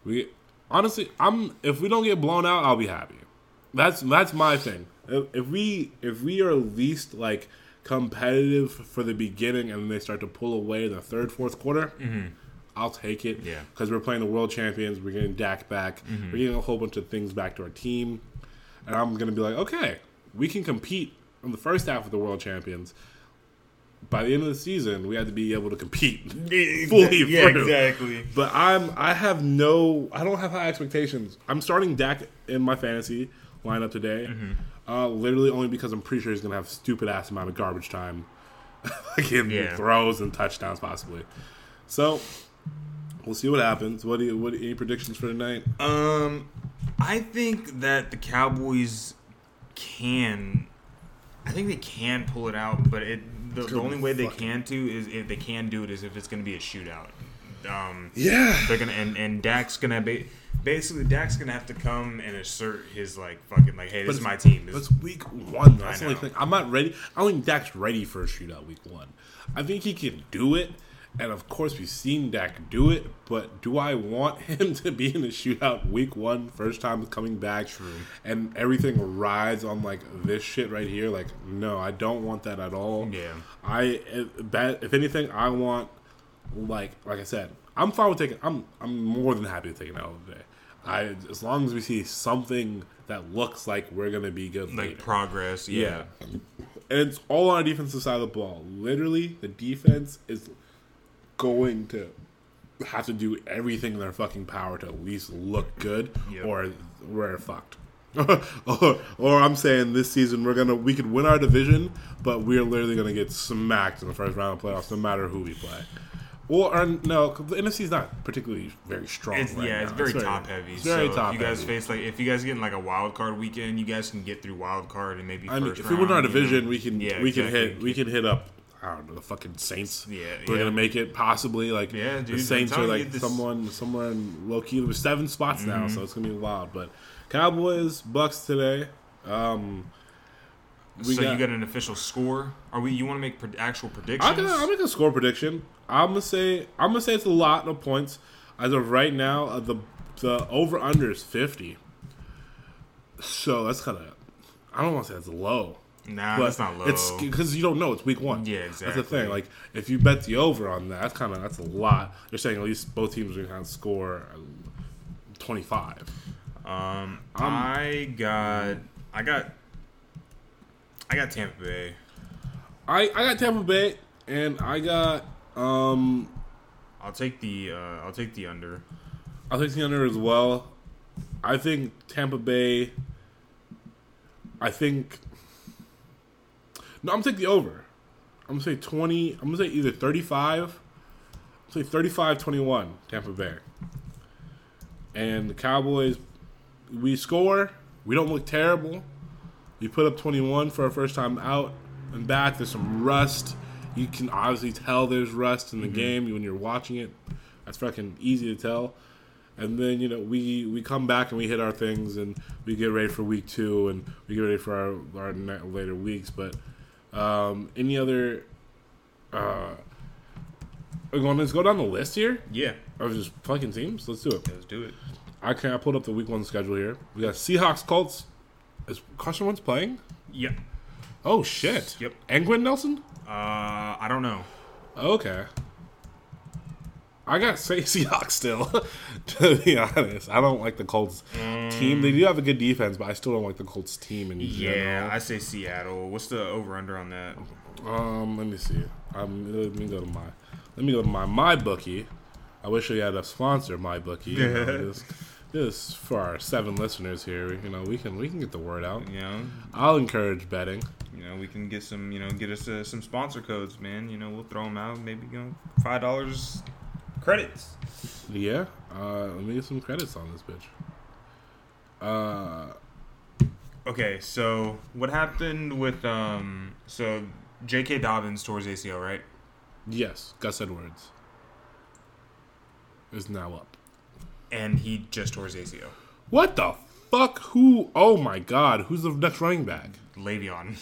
Speaker 1: we honestly, I'm if we don't get blown out, I'll be happy. That's that's my thing. If, if we if we are at least like competitive for the beginning and then they start to pull away in the third fourth quarter, I'll take it.
Speaker 2: Yeah.
Speaker 1: because we're playing the world champions. We're getting Dak back. We're getting a whole bunch of things back to our team, and I'm gonna be like, okay, we can compete in the first half of the world champions. By the end of the season, we have to be able to compete *laughs* fully
Speaker 2: yeah,
Speaker 1: through.
Speaker 2: exactly.
Speaker 1: But I'm I have no I don't have high expectations. I'm starting Dak in my fantasy lineup today.
Speaker 2: Mm-hmm.
Speaker 1: Uh, literally only because I'm pretty sure he's gonna have stupid ass amount of garbage time, *laughs* like in
Speaker 2: Yeah.
Speaker 1: throws and touchdowns possibly. So we'll see what happens. What do you what any predictions for tonight?
Speaker 2: Um, I think that the Cowboys can. I think they can pull it out, but it the, the only way they can to is if they can do it is if it's going to be a shootout. Um,
Speaker 1: Yeah,
Speaker 2: they're gonna and and Dak's gonna be basically Dak's gonna have to come and assert his like fucking like hey this is my team. This,
Speaker 1: It's week one. That's the
Speaker 2: I
Speaker 1: only thing. I'm not ready. I don't think Dak's ready for a shootout week one. I think he can do it. And of course, we've seen Dak do it. But do I want *laughs* him to be in a shootout week one, first time coming back? True. And everything rides on like this shit right here. Like, no, I don't want that at all.
Speaker 2: Yeah.
Speaker 1: I if if anything, I want like like I said, I'm fine with taking. I'm I'm more than happy to take an L today. I as long as we see something that looks like we're gonna be good
Speaker 2: like
Speaker 1: later.
Speaker 2: progress,
Speaker 1: yeah.
Speaker 2: yeah.
Speaker 1: and it's all on the defensive side of the ball. Literally, the defense is going to have to do everything in their fucking power to at least look good,
Speaker 2: Yep.
Speaker 1: or we're fucked. *laughs* or, or I'm saying this season we're gonna we could win our division, but we're literally gonna get smacked in the first round of playoffs, no matter who we play. Or, or no, 'cause the NFC is not particularly very strong.
Speaker 2: It's,
Speaker 1: right
Speaker 2: yeah,
Speaker 1: now.
Speaker 2: it's very top heavy.
Speaker 1: It's very
Speaker 2: so
Speaker 1: top
Speaker 2: if you guys
Speaker 1: heavy.
Speaker 2: face like if you guys get in like a wild card weekend, you guys can get through wild card and maybe.
Speaker 1: I mean, if we win our division,
Speaker 2: know?
Speaker 1: we can
Speaker 2: Yeah,
Speaker 1: we can hit we can hit up. I don't know the fucking Saints.
Speaker 2: Yeah,
Speaker 1: we're
Speaker 2: yeah.
Speaker 1: gonna make it possibly. Like
Speaker 2: Yeah,
Speaker 1: the
Speaker 2: dude, I'm
Speaker 1: Saints are like
Speaker 2: Mm-hmm.
Speaker 1: someone somewhere in low key. There's seven spots now, so it's gonna be wild. But Cowboys Bucs today. Um, we
Speaker 2: so
Speaker 1: got-
Speaker 2: you got an official score? Are we? You want to make pred- actual predictions?
Speaker 1: I'm gonna, I'm make a score prediction. I'm gonna say I'm gonna say it's a lot of points. As of right now, uh, the the over under is 50. So that's kind of I don't want to say it's low.
Speaker 2: nah,
Speaker 1: but
Speaker 2: that's not low.
Speaker 1: It's because you don't know. It's week one.
Speaker 2: Yeah, exactly.
Speaker 1: That's the thing. Like if you bet the over on that, that's kind of that's a lot. You're saying at least both teams are going to kind of score uh, 25.
Speaker 2: um, I got, I got, I got Tampa Bay.
Speaker 1: I I got Tampa Bay and I got um
Speaker 2: I'll take the, uh, I'll take the under.
Speaker 1: I'll take the under as well. I think Tampa Bay. I think. No, I'm gonna take the over. I'm gonna say 20. I'm gonna say either 35. I'm gonna say 35 21, Tampa Bay. And the Cowboys we score. We don't look terrible. We put up 21 for our first time out and back. There's some rust. You can obviously tell there's rust in the game when you're watching it. That's fucking easy to tell. And then you know we we come back and we hit our things and we get ready for week two and we get ready for our our later weeks. But um, any other? Uh, going to go down the list here
Speaker 2: Yeah,
Speaker 1: of just fucking teams? Let's do it.
Speaker 2: let's do it.
Speaker 1: I can I pulled up the week one schedule here. We got Seahawks, Colts. Is Carson Wentz playing?
Speaker 2: Yep.
Speaker 1: Oh shit.
Speaker 2: Yep.
Speaker 1: And Quenton Nelson.
Speaker 2: Uh, I don't know.
Speaker 1: Okay. I got say Seahawks still. *laughs* to be honest, I don't like the Colts team. They do have a good defense, but I still don't like the Colts team in
Speaker 2: Yeah,
Speaker 1: general.
Speaker 2: I say Seattle. What's the over under on that?
Speaker 1: Um, let me see. Um, let me go to my. Let me go to my my bookie. I wish we had a sponsor, my bookie. *laughs* You know, just, just for our seven listeners here, you know, we can we can get the word out.
Speaker 2: You know,
Speaker 1: I'll encourage betting.
Speaker 2: you know, we can get some, you know, get us uh, some sponsor codes, man. You know, we'll throw them out. Maybe you know, five dollars credits.
Speaker 1: Yeah. Uh, let me get some credits on this bitch. Uh,
Speaker 2: Okay, so what happened with um? So J.K. Dobbins towards ACL, right?
Speaker 1: yes, Gus Edwards is now up.
Speaker 2: And he just tore his ACL.
Speaker 1: What the fuck? Who? Oh my god! Who's the next running back?
Speaker 2: Le'Veon.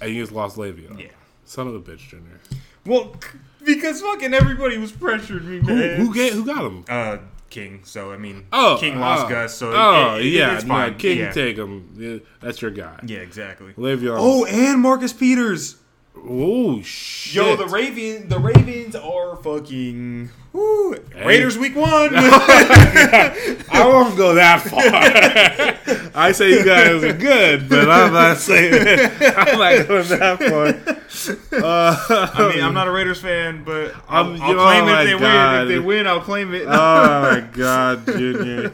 Speaker 1: And he just lost Le'Veon.
Speaker 2: Yeah.
Speaker 1: Son of a bitch, Junior.
Speaker 2: Well, c- because fucking everybody was pressured me,
Speaker 1: Who
Speaker 2: man.
Speaker 1: who, get, who got him?
Speaker 2: Uh, King. So I mean,
Speaker 1: Oh,
Speaker 2: King lost
Speaker 1: oh,
Speaker 2: Gus. So
Speaker 1: oh
Speaker 2: it- it-
Speaker 1: yeah,
Speaker 2: it's
Speaker 1: no. King
Speaker 2: yeah.
Speaker 1: take him. Yeah, that's your guy.
Speaker 2: Yeah, exactly.
Speaker 1: Le'Veon.
Speaker 2: Oh, and Marcus Peters.
Speaker 1: Oh shit!
Speaker 2: Yo, the Ravens, the Ravens are fucking woo,
Speaker 1: Hey.
Speaker 2: Raiders week one. *laughs*
Speaker 1: I won't go that far. *laughs* I say you guys are good, but I'm not *laughs* saying I'm not going that far. Uh,
Speaker 2: I mean, I'm not a Raiders fan, but I'll,
Speaker 1: I'm-
Speaker 2: I'll
Speaker 1: oh
Speaker 2: claim
Speaker 1: my
Speaker 2: it if they
Speaker 1: God.
Speaker 2: win. If they win, I'll claim it.
Speaker 1: oh my god, Junior,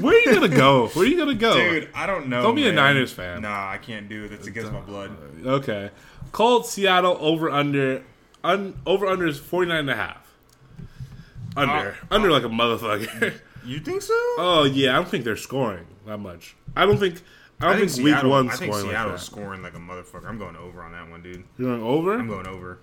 Speaker 1: where are you gonna go? Where are you gonna go?
Speaker 2: Dude, I don't know.
Speaker 1: Don't be a. Niners fan.
Speaker 2: Nah, I can't do it. It's against my blood.
Speaker 1: Okay, Colts, Seattle over under, un, over under is 49 and a half. Under,
Speaker 2: Uh,
Speaker 1: under like a motherfucker.
Speaker 2: You think so?
Speaker 1: oh yeah, I don't think they're scoring that much. I don't think. I don't think, week
Speaker 2: Seattle,
Speaker 1: one
Speaker 2: I think
Speaker 1: scoring like
Speaker 2: Seattle's
Speaker 1: that.
Speaker 2: scoring like a motherfucker. I'm going over on that one, dude.
Speaker 1: You're going over?
Speaker 2: I'm going over.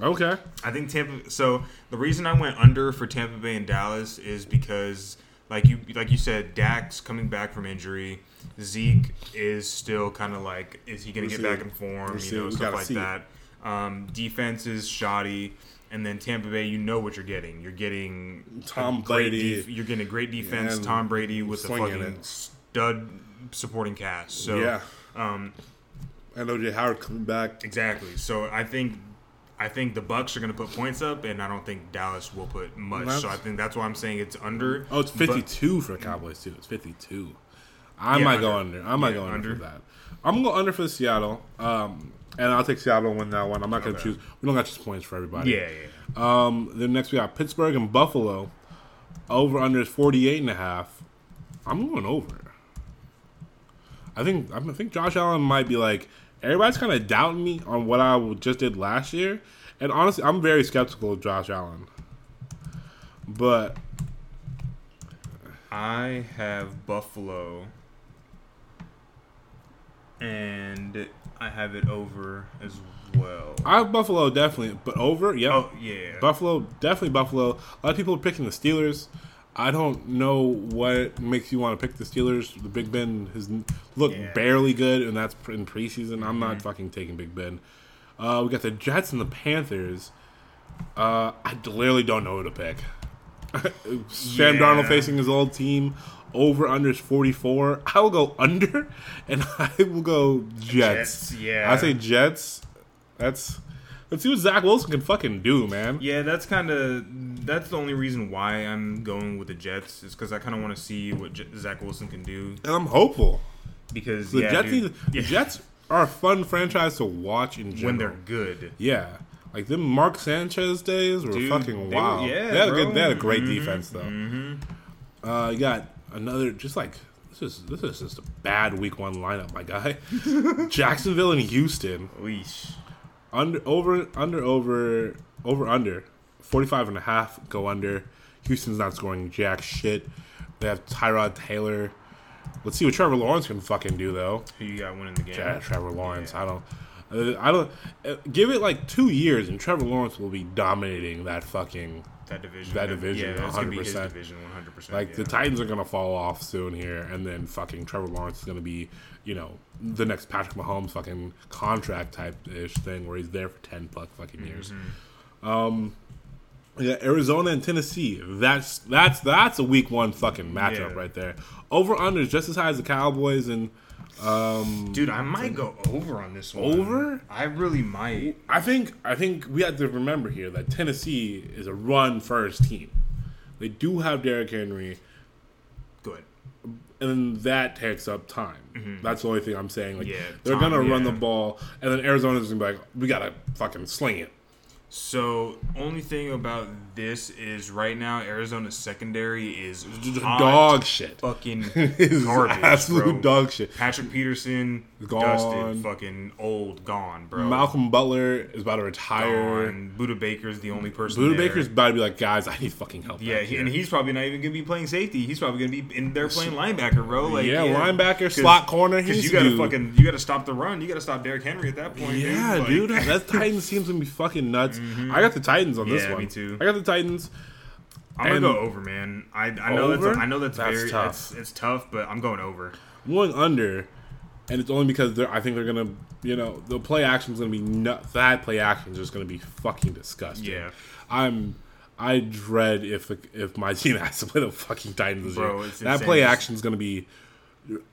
Speaker 1: Okay.
Speaker 2: I think Tampa. So the reason I went under for Tampa Bay and Dallas is because, like you like you said, Dak's coming back from injury. Zeke is still kind of like, is he going to get back in form?
Speaker 1: We'll
Speaker 2: you know, stuff like that. Um, defense is shoddy, and then Tampa Bay, you know what you're getting. You're getting
Speaker 1: Tom Brady.
Speaker 2: def- you're getting a great defense.
Speaker 1: And
Speaker 2: Tom Brady with a fucking
Speaker 1: it.
Speaker 2: stud supporting cast. So
Speaker 1: yeah.
Speaker 2: um,
Speaker 1: And OJ Howard coming back.
Speaker 2: Exactly. So I think I think the Bucs are going to put points up, and I don't think Dallas will put much.
Speaker 1: That's-
Speaker 2: so I think that's why I'm saying it's under.
Speaker 1: Oh, it's
Speaker 2: But-
Speaker 1: 52 for the Cowboys, too. It's 52. I
Speaker 2: Yeah,
Speaker 1: might go
Speaker 2: under.
Speaker 1: under. I might
Speaker 2: Yeah,
Speaker 1: go under,
Speaker 2: under.
Speaker 1: for that. I'm going to go under for Seattle. Um, and I'll take Seattle and win that one. I'm not going to
Speaker 2: Okay.
Speaker 1: choose. We don't got choose points for everybody.
Speaker 2: yeah, yeah.
Speaker 1: Um, then next we got Pittsburgh and Buffalo. Over under is 48 and a half. I'm going over. I think I think Josh Allen might be like everybody's kind of doubting me on what I just did last year, and honestly, I'm very skeptical of Josh Allen. But
Speaker 2: I have Buffalo, and I have it over as well.
Speaker 1: I have Buffalo definitely, but over, yeah.
Speaker 2: oh yeah.
Speaker 1: Buffalo, definitely Buffalo. A lot of people are picking the Steelers. I don't know what makes you want to pick the Steelers. The Big Ben has looked
Speaker 2: Yeah.
Speaker 1: barely good, and that's in preseason. I'm
Speaker 2: Mm-hmm.
Speaker 1: not fucking taking Big Ben. Uh, we got the Jets and the Panthers. Uh, I literally don't know who to pick. *laughs* Sam
Speaker 2: Yeah.
Speaker 1: Darnold facing his old team. Over under is 44. I will go under, *laughs* and I will go Jets.
Speaker 2: Jets, yeah.
Speaker 1: I say Jets. That's let's see what Zach Wilson can fucking do, man.
Speaker 2: Yeah, that's kind of that's the only reason why I'm going with the Jets is because I kind of want to see what J- Zach Wilson can do
Speaker 1: And I'm hopeful.
Speaker 2: because
Speaker 1: The
Speaker 2: yeah,
Speaker 1: Jets,
Speaker 2: dude,
Speaker 1: need,
Speaker 2: yeah,
Speaker 1: the Jets are a fun franchise to watch in general.
Speaker 2: when they're good.
Speaker 1: yeah, like them Mark Sanchez days were
Speaker 2: Dude,
Speaker 1: fucking
Speaker 2: were-
Speaker 1: wild.
Speaker 2: yeah,
Speaker 1: they had a good, they had a great
Speaker 2: Mhm,
Speaker 1: defense though.
Speaker 2: Mm-hmm.
Speaker 1: Uh, you got another just like this is this is just a bad week one lineup, my guy. *laughs* Jacksonville and Houston
Speaker 2: Weesh.
Speaker 1: under over under over over under 45 and a half go under. Houston's not scoring jack shit. They have Tyrod Taylor Let's see what Trevor Lawrence can fucking do though.
Speaker 2: Who you got winning the game?
Speaker 1: Yeah, Trevor Lawrence.
Speaker 2: Yeah.
Speaker 1: I don't. uh, I don't. uh, Give it like two years, and Trevor Lawrence will be dominating that fucking.
Speaker 2: That division.
Speaker 1: That division,
Speaker 2: Yeah, be his
Speaker 1: 100%.
Speaker 2: division, 100. percent
Speaker 1: Like the Titans are gonna fall off soon here, and then fucking Trevor Lawrence is gonna be, you know, the next Patrick Mahomes fucking contract type ish thing where he's there for ten plus fucking years.
Speaker 2: Mm-hmm.
Speaker 1: Um, yeah, Arizona and Tennessee. That's that's that's a week one fucking matchup
Speaker 2: Yeah.
Speaker 1: right there. Over under is just as high as the Cowboys and um
Speaker 2: Dude, I might go over on this one.
Speaker 1: Over?
Speaker 2: I really might.
Speaker 1: I think I think we have to remember here that Tennessee is a run first team. They do have Derrick Henry,
Speaker 2: Good.
Speaker 1: and that takes up time. That's the only thing I'm saying. Like
Speaker 2: Yeah,
Speaker 1: they're
Speaker 2: time,
Speaker 1: gonna run the ball, and then Arizona's gonna be like, we gotta fucking sling it.
Speaker 2: So only thing about this is right now Arizona's secondary is
Speaker 1: Dog shit.
Speaker 2: fucking *laughs* garbage,
Speaker 1: absolute
Speaker 2: bro.
Speaker 1: dog shit.
Speaker 2: Patrick Peterson
Speaker 1: Gone.
Speaker 2: dusted, fucking old, gone, bro.
Speaker 1: Malcolm Butler is about to retire.
Speaker 2: gone. Budda Baker's the only person.
Speaker 1: Budda
Speaker 2: there.
Speaker 1: Baker's about to be like, guys, I need fucking help.
Speaker 2: Yeah, he, and he's probably not even gonna be playing safety. He's probably gonna be in there playing linebacker, bro. Like
Speaker 1: Yeah, linebacker, slot corner,
Speaker 2: Because you gotta
Speaker 1: do-
Speaker 2: fucking you gotta stop the run. You gotta stop Derrick Henry at that point.
Speaker 1: Yeah,
Speaker 2: dude.
Speaker 1: dude, that *laughs* Titans team's gonna be fucking nuts. Mm-hmm. I got the Titans on this one.
Speaker 2: me too.
Speaker 1: I got the Titans.
Speaker 2: I'm gonna
Speaker 1: And-
Speaker 2: go over, man. I, I know
Speaker 1: Over?
Speaker 2: that's I know that's,
Speaker 1: That's
Speaker 2: very
Speaker 1: tough.
Speaker 2: It's, it's tough, but I'm going over.
Speaker 1: I'm going under, and it's only because they're, I think they're gonna, you know, the play action's gonna be nut. That play action's just gonna be fucking disgusting.
Speaker 2: Yeah.
Speaker 1: I'm. I dread if if my *laughs* team has to play the fucking Titans
Speaker 2: Bro,
Speaker 1: That
Speaker 2: insane.
Speaker 1: play action's gonna be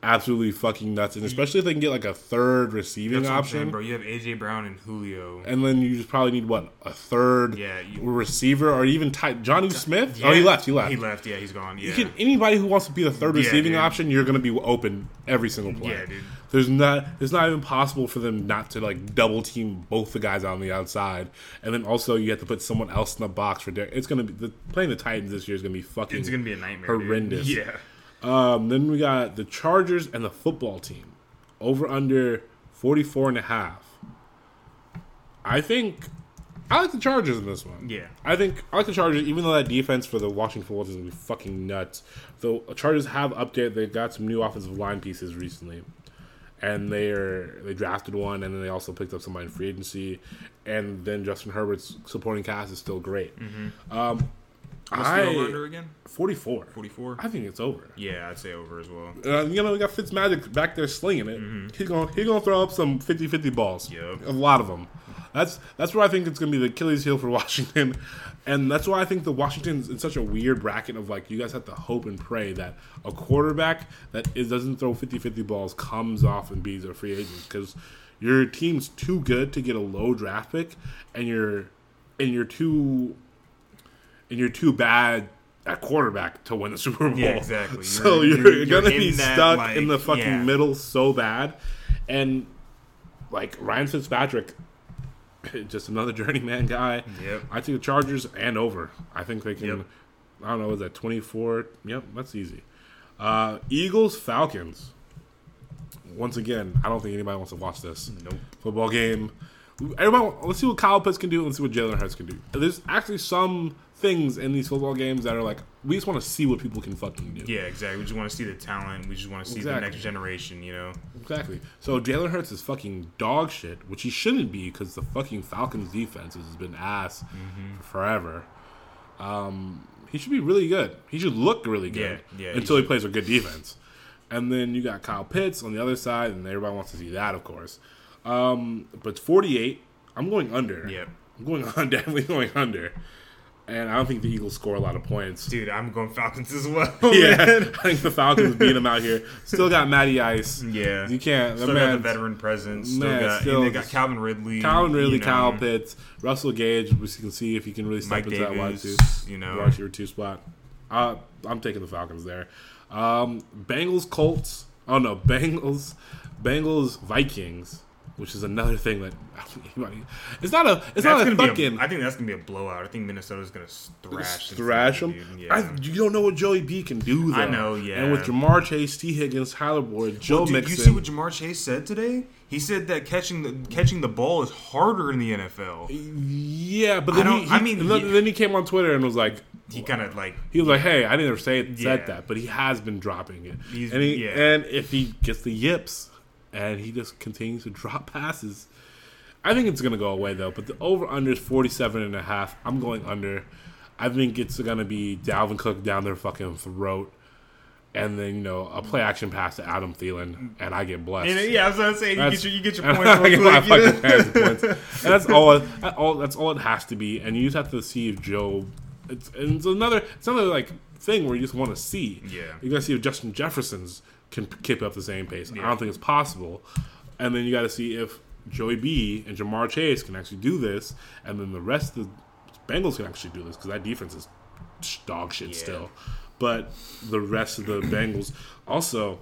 Speaker 1: absolutely fucking nuts, and especially if they can get like a third receiving
Speaker 2: That's what I'm saying,
Speaker 1: option.
Speaker 2: bro. You have AJ Brown and Julio.
Speaker 1: And then you just probably need what a third
Speaker 2: Yeah, you-
Speaker 1: receiver or even tight Jonnu Smith. Oh, he left. He left.
Speaker 2: He left. Yeah, he's gone. Yeah.
Speaker 1: You can, anybody who wants to be the third
Speaker 2: Yeah,
Speaker 1: receiving
Speaker 2: dude.
Speaker 1: option, you're going to be open every single play.
Speaker 2: Yeah, dude.
Speaker 1: There's not. It's not even possible for them not to like double team both the guys on the outside, and then also you have to put someone else in the box for. Derrick. It's going to be the, playing the Titans this year is going to be fucking.
Speaker 2: it's gonna be a nightmare. dude.
Speaker 1: horrendous.
Speaker 2: Yeah.
Speaker 1: Um, then we got the Chargers and the football team. Over under 44 and a half. I think I like the Chargers in this one.
Speaker 2: Yeah.
Speaker 1: I think I like the Chargers, even though that defense for the Washington football team is gonna be fucking nuts. The Chargers have updated; they got some new offensive line pieces recently, and they are they drafted one, and then they also picked up somebody in free agency, and then Justin Herbert's supporting cast is still great. Um,
Speaker 2: What's
Speaker 1: I
Speaker 2: the over under again?
Speaker 1: 44.
Speaker 2: 44.
Speaker 1: I think it's over.
Speaker 2: Yeah, I'd say over as well.
Speaker 1: Uh, you know, we got Fitzmagic back there slinging it. He's gonna he's gonna throw up some 50-50 balls.
Speaker 2: Yup.
Speaker 1: A lot of them. That's that's where I think it's gonna be the Achilles heel for *laughs* Washington, and that's why I think the Washington's in such a weird bracket of like you guys have to hope and pray that a quarterback that is, doesn't throw 50-50 balls comes off and beats a free agent because your team's too good to get a low draft pick, and you're and you're too and you're too bad at quarterback to win the *laughs* Super Bowl.
Speaker 2: Yeah, exactly.
Speaker 1: So
Speaker 2: You're-
Speaker 1: you're,
Speaker 2: you're-
Speaker 1: gonna be
Speaker 2: that,
Speaker 1: stuck
Speaker 2: like,
Speaker 1: in the fucking
Speaker 2: yeah.
Speaker 1: middle so bad, and like Ryan Fitzpatrick, just another *laughs* journeyman guy.
Speaker 2: Yep.
Speaker 1: I think the Chargers and over. I think they can.
Speaker 2: Yep.
Speaker 1: I don't know. Is that twenty four? Yep, that's easy. Uh, Eagles Falcons. Once again, I don't think anybody wants to watch this
Speaker 2: Nope.
Speaker 1: football game. Everybody, let's see what Kyle Pitts can do. Let's see what Jalen Hurts can do. There's actually some things in these football games that are like we just want to see what people can fucking do.
Speaker 2: Yeah, exactly. We just want to see the talent. We just want to see
Speaker 1: Exactly.
Speaker 2: the next generation. You know.
Speaker 1: Exactly. So Jalen Hurts is fucking dog shit, which he shouldn't be because the fucking Falcons defense has been ass
Speaker 2: Mm-hmm.
Speaker 1: for forever. Um, he should be really good. He should look really good
Speaker 2: Yeah, yeah, he
Speaker 1: until he, plays a good defense. And then you got Kyle Pitts on the other side, and everybody wants to see that, of course. Um, but 48, I'm going under.
Speaker 2: Yep.
Speaker 1: I'm going *laughs* on, definitely going under. And I don't think the Eagles score a lot of points.
Speaker 2: Dude, I'm going Falcons as well. *laughs*
Speaker 1: Yeah,
Speaker 2: man.
Speaker 1: I think the Falcons beat them out here. Still got Matty Ice.
Speaker 2: Yeah.
Speaker 1: You can't.
Speaker 2: Still got the veteran presence. Still
Speaker 1: Man,
Speaker 2: got,
Speaker 1: still
Speaker 2: they got Calvin Ridley.
Speaker 1: Calvin Ridley,
Speaker 2: you know,
Speaker 1: Kyle Pitts, Russell Gage. We can see if he can really step
Speaker 2: Mike
Speaker 1: into that wide two,
Speaker 2: You know.
Speaker 1: wide receiver two spot. Uh, I'm taking the Falcons there. Um, Bengals, Colts. Oh no, *laughs* Bengals, Bengals, Vikings, which is another thing that *laughs* it's not a it's
Speaker 2: That's
Speaker 1: not a fucking
Speaker 2: A, I think that's gonna be a blowout. I think Minnesota's gonna thrash
Speaker 1: thrash them.
Speaker 2: Yeah.
Speaker 1: I, you don't know what Joey B can do. Though.
Speaker 2: I know, yeah.
Speaker 1: And with Ja'Marr Chase, Tee Higgins, Tyler Boyd, Joe
Speaker 2: Well, dude,
Speaker 1: Mixon.
Speaker 2: you see what Ja'Marr Chase said today? He said that catching the catching the ball is harder in the NFL.
Speaker 1: Yeah, but then
Speaker 2: I
Speaker 1: he, he-
Speaker 2: I mean,
Speaker 1: then,
Speaker 2: yeah.
Speaker 1: then he came on Twitter and was like,
Speaker 2: he kind of like
Speaker 1: He was like, "Hey, I didn't ever say it, said
Speaker 2: Yeah.
Speaker 1: that, but he has been dropping it."
Speaker 2: He's-
Speaker 1: and he,
Speaker 2: yeah.
Speaker 1: and if he gets the yips, and he just continues to *laughs* drop passes, I think it's gonna go away though. But the over under is 47 and a half. I'm going under. I think it's gonna be Dalvin Cook down their fucking throat, and then you know a play action pass to Adam Thielen, and I get blessed.
Speaker 2: And, yeah, I was gonna say you get your you get your *laughs* points
Speaker 1: I get my fucking *laughs* points. And that's all, it, that all. That's all it has to be. And you just have to see if Joe. It's, and it's another. It's another like thing where you just want to see.
Speaker 2: Yeah.
Speaker 1: You gotta see if Justin Jefferson's can keep up the same pace. I don't think it's possible. And then you got to see if Joey B and Ja'Marr Chase can actually do this, and then the rest of the Bengals can actually do this because that defense is dog shit
Speaker 2: Yeah.
Speaker 1: still. But the rest of the Bengals also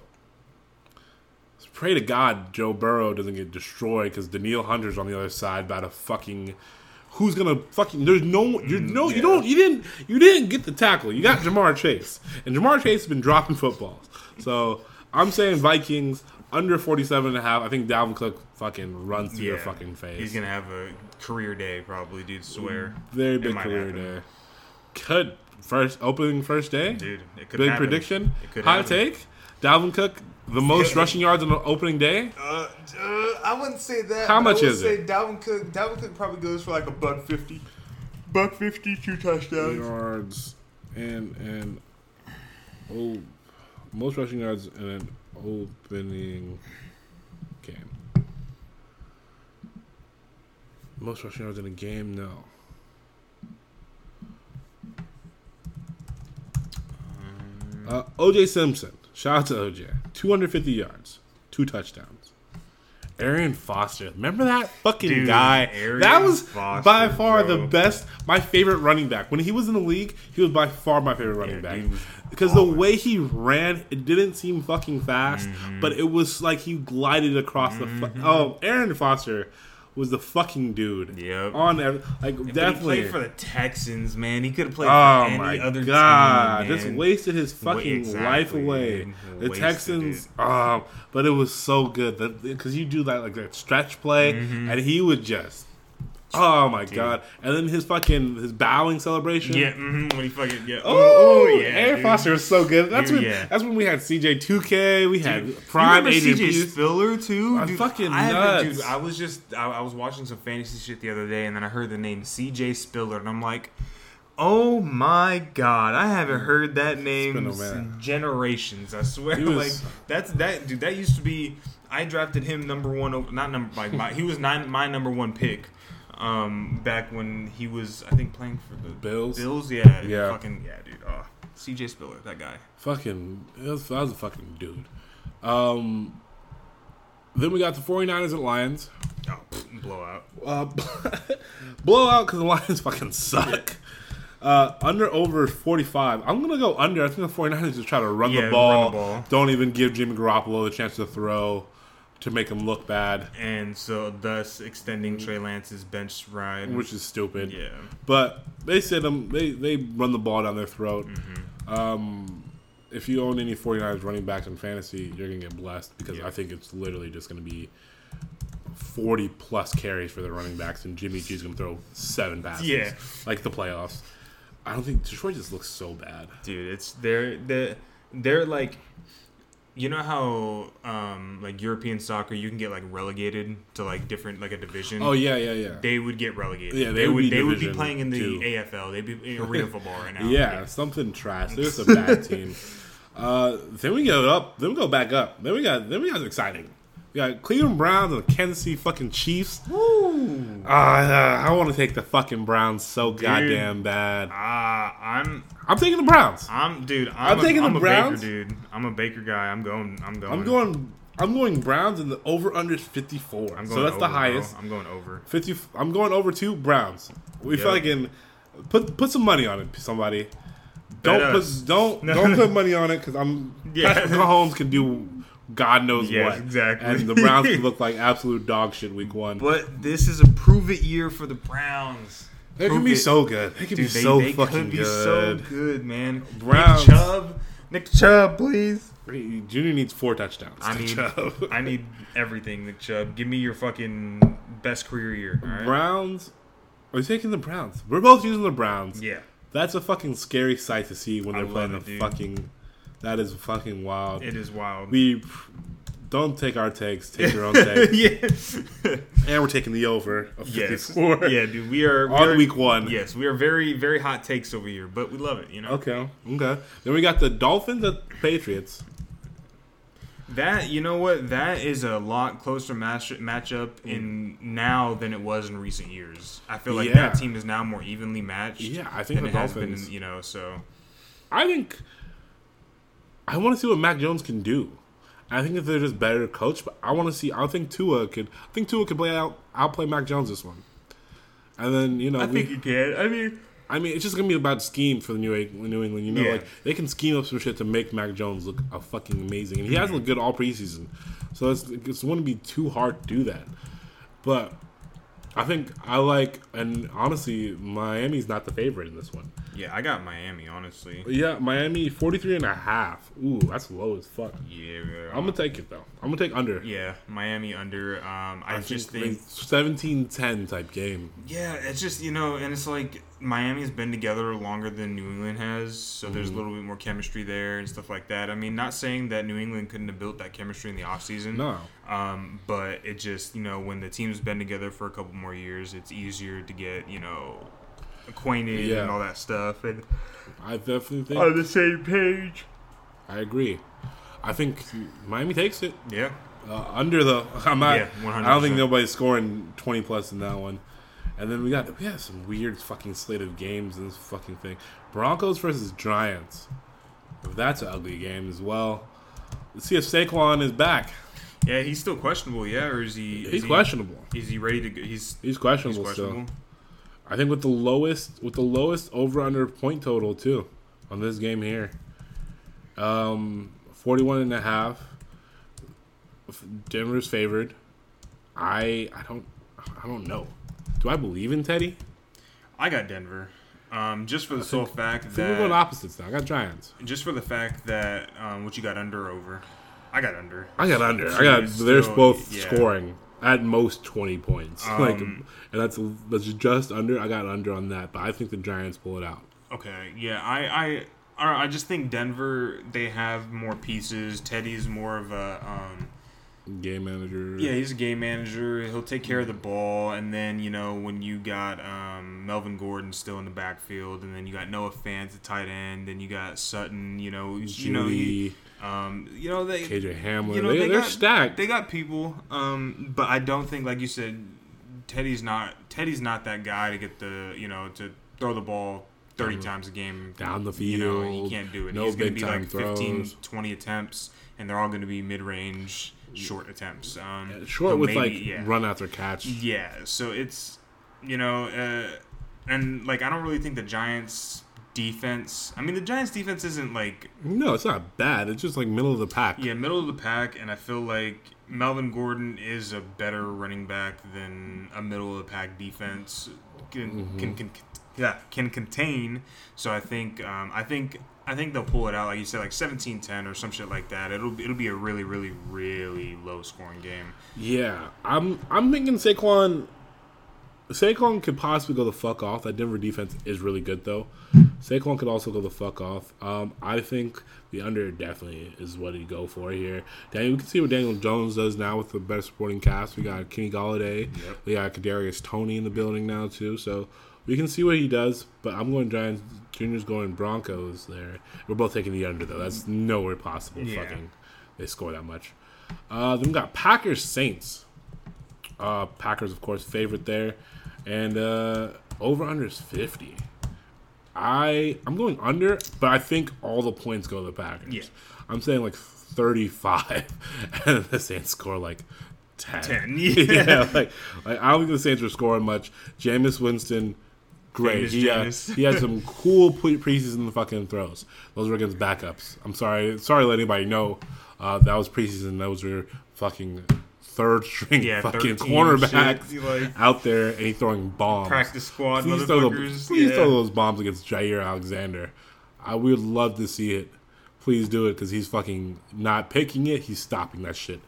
Speaker 1: pray to God Joe Burrow doesn't get destroyed because Danielle Hunter's on the other side about to fucking. Who's gonna fucking? There's no, you're mm, no,
Speaker 2: yeah.
Speaker 1: you don't, you didn't, you didn't get the tackle. You got Ja'Marr Chase, and Ja'Marr Chase has been dropping footballs. So I'm saying Vikings under 47 and a half. I think Dalvin Cook fucking runs through your
Speaker 2: Yeah.
Speaker 1: fucking face.
Speaker 2: He's gonna have a career day probably, dude. Swear,
Speaker 1: Very big career
Speaker 2: happen.
Speaker 1: day. Could first opening first day.
Speaker 2: dude. It could
Speaker 1: Big
Speaker 2: happen.
Speaker 1: prediction.
Speaker 2: It could
Speaker 1: Hot
Speaker 2: happen.
Speaker 1: take. Dalvin Cook the most
Speaker 2: Yeah.
Speaker 1: rushing yards on the opening day.
Speaker 2: Uh, uh, I wouldn't say that.
Speaker 1: How
Speaker 2: but I
Speaker 1: much
Speaker 2: would
Speaker 1: is
Speaker 2: say
Speaker 1: it?
Speaker 2: Dalvin Cook. Dalvin Cook probably goes for like a buck fifty, buck fifty, two touchdowns.
Speaker 1: yards and and oh, most rushing yards in an opening game. Most rushing yards in a game, no. Uh, OJ Simpson, shout out to OJ, 250 yards, two touchdowns. Arian Foster, remember that fucking
Speaker 2: Dude,
Speaker 1: guy?
Speaker 2: Arian
Speaker 1: that was
Speaker 2: Foster,
Speaker 1: by far
Speaker 2: bro.
Speaker 1: the best, my favorite running back. When he was in the league, he was by far my favorite running
Speaker 2: Yeah,
Speaker 1: back because the way he ran, it didn't seem fucking fast,
Speaker 2: Mm-hmm.
Speaker 1: but it was like he glided across the. Fu- oh, Arian Foster was the fucking dude.
Speaker 2: Yep.
Speaker 1: On every, like definitely.
Speaker 2: he played for the Texans, man. He could have played
Speaker 1: Oh
Speaker 2: for any
Speaker 1: my
Speaker 2: other
Speaker 1: god!
Speaker 2: team.
Speaker 1: Just wasted his fucking
Speaker 2: exactly,
Speaker 1: life away. The
Speaker 2: Wasted
Speaker 1: Texans,
Speaker 2: it.
Speaker 1: um, but it was so good because you do that like that stretch play,
Speaker 2: Mm-hmm.
Speaker 1: and he would just, oh my god! And then his fucking his bowing celebration.
Speaker 2: Yeah, hmm when he fucking yeah.
Speaker 1: Oh,
Speaker 2: yeah,
Speaker 1: Arian
Speaker 2: dude.
Speaker 1: Foster was so good. That's
Speaker 2: Dude,
Speaker 1: when
Speaker 2: yeah.
Speaker 1: that's when we had CJ 2K, we had
Speaker 2: You
Speaker 1: Prime Adrian
Speaker 2: CJ. Spiller too?
Speaker 1: I'm
Speaker 2: Dude,
Speaker 1: fucking
Speaker 2: I
Speaker 1: nuts.
Speaker 2: Dude, I was just I, I was watching some fantasy shit the other day, and then I heard the name CJ Spiller, and I'm like, oh my god, I haven't heard that name in generations. I swear,
Speaker 1: He *laughs*
Speaker 2: like that's that dude. That used to be. I drafted him number one. over- Not number like my, he was nine, my number one pick. Um, back when he was, I think, playing for the
Speaker 1: Bills?
Speaker 2: Bills, yeah,
Speaker 1: Yeah.
Speaker 2: fucking yeah, dude. Oh, CJ Spiller, that guy.
Speaker 1: Fucking, that was, was a fucking dude. Um, then we got the 49ers and Lions.
Speaker 2: Oh, blowout.
Speaker 1: Uh, *laughs* blowout because the Lions fucking suck. Uh, under over 45. I'm going to go under. I think the 49ers just try to run,
Speaker 2: Yeah,
Speaker 1: the,
Speaker 2: run
Speaker 1: ball.
Speaker 2: the ball.
Speaker 1: Don't even give Jimmy Garoppolo the chance to throw to make him look bad,
Speaker 2: and so thus extending Trey Lance's bench ride.
Speaker 1: which is stupid.
Speaker 2: yeah,
Speaker 1: But they sit them. They they run the ball down their throat.
Speaker 2: Mm-hmm.
Speaker 1: Um, if you own any 49ers running backs in fantasy, you're gonna get blessed because
Speaker 2: Yeah.
Speaker 1: I think it's literally just gonna be 40 plus carries for the running backs, and Jimmy G's gonna throw seven passes.
Speaker 2: Yeah.
Speaker 1: like the playoffs. I don't think Detroit just looks so bad.
Speaker 2: dude, it's they're they're they're like, you know how um like European soccer you can get like relegated to like different like a division.
Speaker 1: Oh yeah, yeah, yeah.
Speaker 2: They would get relegated.
Speaker 1: Yeah, they
Speaker 2: they
Speaker 1: would
Speaker 2: They would be playing in the
Speaker 1: two.
Speaker 2: AFL. They'd be in *laughs* arena football right now.
Speaker 1: yeah, something trash. They're just a bad *laughs* team. Uh, then we go up. Then we go back up. Then we got. Then we got exciting. We got Cleveland Browns and the Kansas City fucking Chiefs.
Speaker 2: Woo.
Speaker 1: Uh, I want to take the fucking Browns so goddamn bad.
Speaker 2: Ah, I'm
Speaker 1: I'm taking the Browns.
Speaker 2: I'm dude. I'm,
Speaker 1: I'm taking
Speaker 2: a,
Speaker 1: the
Speaker 2: I'm a
Speaker 1: Browns.
Speaker 2: Baker dude. I'm a Baker guy. I'm going. I'm going.
Speaker 1: I'm going. I'm going Browns and the over under is 54.
Speaker 2: I'm
Speaker 1: so
Speaker 2: going
Speaker 1: that's
Speaker 2: over,
Speaker 1: the
Speaker 2: bro. I'm going over.
Speaker 1: 50. I'm going over two Browns. We
Speaker 2: Yep.
Speaker 1: fucking put put some money on it, somebody.
Speaker 2: Bet
Speaker 1: Don't put *laughs* don't
Speaker 2: No.
Speaker 1: don't put money on it because I'm
Speaker 2: Yeah.
Speaker 1: Patrick Mahomes can do God knows
Speaker 2: Yes,
Speaker 1: what.
Speaker 2: exactly.
Speaker 1: And the Browns *laughs* look like absolute dog shit week one.
Speaker 2: But this is a prove it year for the Browns.
Speaker 1: they can
Speaker 2: prove
Speaker 1: be
Speaker 2: it.
Speaker 1: so good. They can
Speaker 2: Dude,
Speaker 1: be
Speaker 2: they,
Speaker 1: so
Speaker 2: they
Speaker 1: fucking
Speaker 2: could be
Speaker 1: good.
Speaker 2: so good, man.
Speaker 1: Browns.
Speaker 2: Nick Chubb, Nick Chubb, please.
Speaker 1: Junior needs four touchdowns.
Speaker 2: I need,
Speaker 1: Chubb. *laughs*
Speaker 2: I need everything, Nick Chubb. Give me your fucking best career year. All right?
Speaker 1: Browns. Are you taking the Browns? We're both using the Browns.
Speaker 2: Yeah,
Speaker 1: That's a fucking scary sight to see when they're playing the
Speaker 2: it, dude.
Speaker 1: fucking. That is fucking wild.
Speaker 2: It is wild.
Speaker 1: we don't take our takes, take your own *laughs* takes,
Speaker 2: yeah.
Speaker 1: and we're taking the over of
Speaker 2: yes.
Speaker 1: 54
Speaker 2: Yeah, dude. We are
Speaker 1: on week one.
Speaker 2: Yes, we are very very hot takes over here, but we love it. You know
Speaker 1: Okay, okay. Then we got the Dolphins at Patriots.
Speaker 2: that. You know what? That is a lot closer match matchup in now than it was in recent years. I feel like
Speaker 1: Yeah.
Speaker 2: that team is now more evenly matched.
Speaker 1: Yeah, I think
Speaker 2: than
Speaker 1: the
Speaker 2: it has been.
Speaker 1: Dolphins.
Speaker 2: You know, so
Speaker 1: I think I want to see what Mac Jones can do. I think if they're just better coached, but I want to see. I think Tua could. I think Tua could play out outplay Mac Jones this one. And then you know,
Speaker 2: I
Speaker 1: we,
Speaker 2: think you can. I mean,
Speaker 1: I mean, it's just gonna be about scheme for the New England. New England, you know,
Speaker 2: Yeah.
Speaker 1: like they can scheme up some shit to make Mac Jones look a fucking amazing, and he hasn't looked good all preseason. So it's it's going to be too hard to do that. But I think I like, and honestly, Miami's not the favorite in this one.
Speaker 2: yeah, I got Miami. Honestly,
Speaker 1: Yeah, Miami 43 and a half. Ooh, that's low as fuck.
Speaker 2: yeah.
Speaker 1: I'm gonna take it though. I'm gonna take under.
Speaker 2: yeah, Miami under. Um, I,
Speaker 1: I
Speaker 2: just
Speaker 1: think,
Speaker 2: think
Speaker 1: 17-10 type game.
Speaker 2: Yeah, it's just you know, and it's like Miami's been together longer than New England has, so
Speaker 1: Mm-hmm.
Speaker 2: there's a little bit more chemistry there and stuff like that. I mean, not saying that New England couldn't have built that chemistry in the offseason.
Speaker 1: No,
Speaker 2: Um, but it just you know when the team's been together for a couple more years, it's easier to get you know acquainted
Speaker 1: Yeah.
Speaker 2: and all that stuff and
Speaker 1: I definitely think
Speaker 2: on the same page.
Speaker 1: I agree. I think Miami takes it
Speaker 2: Yeah,
Speaker 1: uh, under the. *laughs* I'm not.
Speaker 2: Yeah,
Speaker 1: I don't think nobody's scoring 20 plus in that one. And then we got we have some weird fucking slate of games in this fucking thing. Broncos versus Giants. That's an ugly game as well. Let's see if Saquon is back.
Speaker 2: yeah, he's still questionable. Yeah, or is he? is
Speaker 1: He's
Speaker 2: he-
Speaker 1: questionable.
Speaker 2: Is he ready to? go? He's
Speaker 1: He's
Speaker 2: he's
Speaker 1: questionable,
Speaker 2: questionable.
Speaker 1: still. I think with the lowest with the lowest over under point total too on this game here. Um 41 and a half. Denver's favored. I I don't I don't know. Do I believe in Teddy?
Speaker 2: I got Denver. Um, just for the sole fact
Speaker 1: I think we're going opposites now. I got Giants.
Speaker 2: just for the fact that um, what you got under over, I got under.
Speaker 1: I got under. I got.
Speaker 2: it's
Speaker 1: They're
Speaker 2: still-
Speaker 1: both
Speaker 2: yeah.
Speaker 1: scoring at most twenty points. *laughs* like,
Speaker 2: Um,
Speaker 1: and that's that's just under. I got under on that, but I think the Giants pull it out.
Speaker 2: Okay, yeah, I I I I just think Denver they have more pieces. Teddy's more of a um,
Speaker 1: Game manager.
Speaker 2: yeah, he's a game manager. He'll take care of the ball, and then you know when you got um, Melvin Gordon still in the backfield, and then you got Noah Fant at tight end, then you got Sutton. You know, you know, he, um, you know they
Speaker 1: KJ Hamler.
Speaker 2: you know,
Speaker 1: they, are stacked.
Speaker 2: They got people, um, but I don't think, like you said, Teddy's not Teddy's not that guy to get the you know to throw the ball 30
Speaker 1: Down-
Speaker 2: times a game
Speaker 1: down the field.
Speaker 2: You know, he can't do it.
Speaker 1: no
Speaker 2: He's going to be like 15,
Speaker 1: throws.
Speaker 2: 20 attempts, and they're all going to be mid-range, short attempts. Um,
Speaker 1: Short with
Speaker 2: maybe-
Speaker 1: like
Speaker 2: yeah.
Speaker 1: run after catch.
Speaker 2: Yeah, so it's you know, uh, and like I don't really think the Giants defense. I mean, the Giants defense isn't like
Speaker 1: No, it's not bad. It's just like middle of the pack.
Speaker 2: yeah middle of the pack, and I feel like Melvin Gordon is a better running back than a middle of the pack defense can
Speaker 1: Mm-hmm.
Speaker 2: can, can yeah can contain. So I think um, I think. I think they'll pull it out, like you said, like 17-10 or some shit like that. It'll it'll be a really, really, really low scoring game.
Speaker 1: Yeah, I'm I'm thinking Saquon. Saquon could possibly go the fuck off. That Denver defense is really good though. Saquon could also go the fuck off. Um, I think the under definitely is what he'd go for here. Daniel, we can see what Daniel Jones does now with the better supporting cast. We got Kenny Golladay.
Speaker 2: Yep.
Speaker 1: We got Kadarius Toney in the building now too. So we can see what he does. But I'm going Giants. Junior's going Broncos there. We're both taking the under though. That's nowhere possible.
Speaker 2: Yeah.
Speaker 1: Fucking they score that much. Uh, then we got Packers Saints. Uh, Packers, of course, favorite there, and uh, over under is fifty. I I'm going under, but I think all the points go to the Packers.
Speaker 2: Yeah.
Speaker 1: I'm saying like thirty five, *laughs* and the Saints score like ten.
Speaker 2: 10, *laughs*
Speaker 1: yeah,
Speaker 2: yeah.
Speaker 1: like, like I don't think the Saints are scoring much. Jameis Winston. Great. He had, he had some *laughs* cool pre- preseason fucking throws. Those were against backups. I'm sorry. Sorry to let anybody know. Uh, that was preseason. Those were fucking third string
Speaker 2: Yeah,
Speaker 1: fucking
Speaker 2: 13
Speaker 1: cornerbacks
Speaker 2: shit, like-
Speaker 1: out there and he throwing bombs.
Speaker 2: Practice squad
Speaker 1: Please, throw, the, please
Speaker 2: yeah.
Speaker 1: throw those bombs against Jaire Alexander. I would love to see it. Please do it because he's fucking not picking it. He's stopping that shit.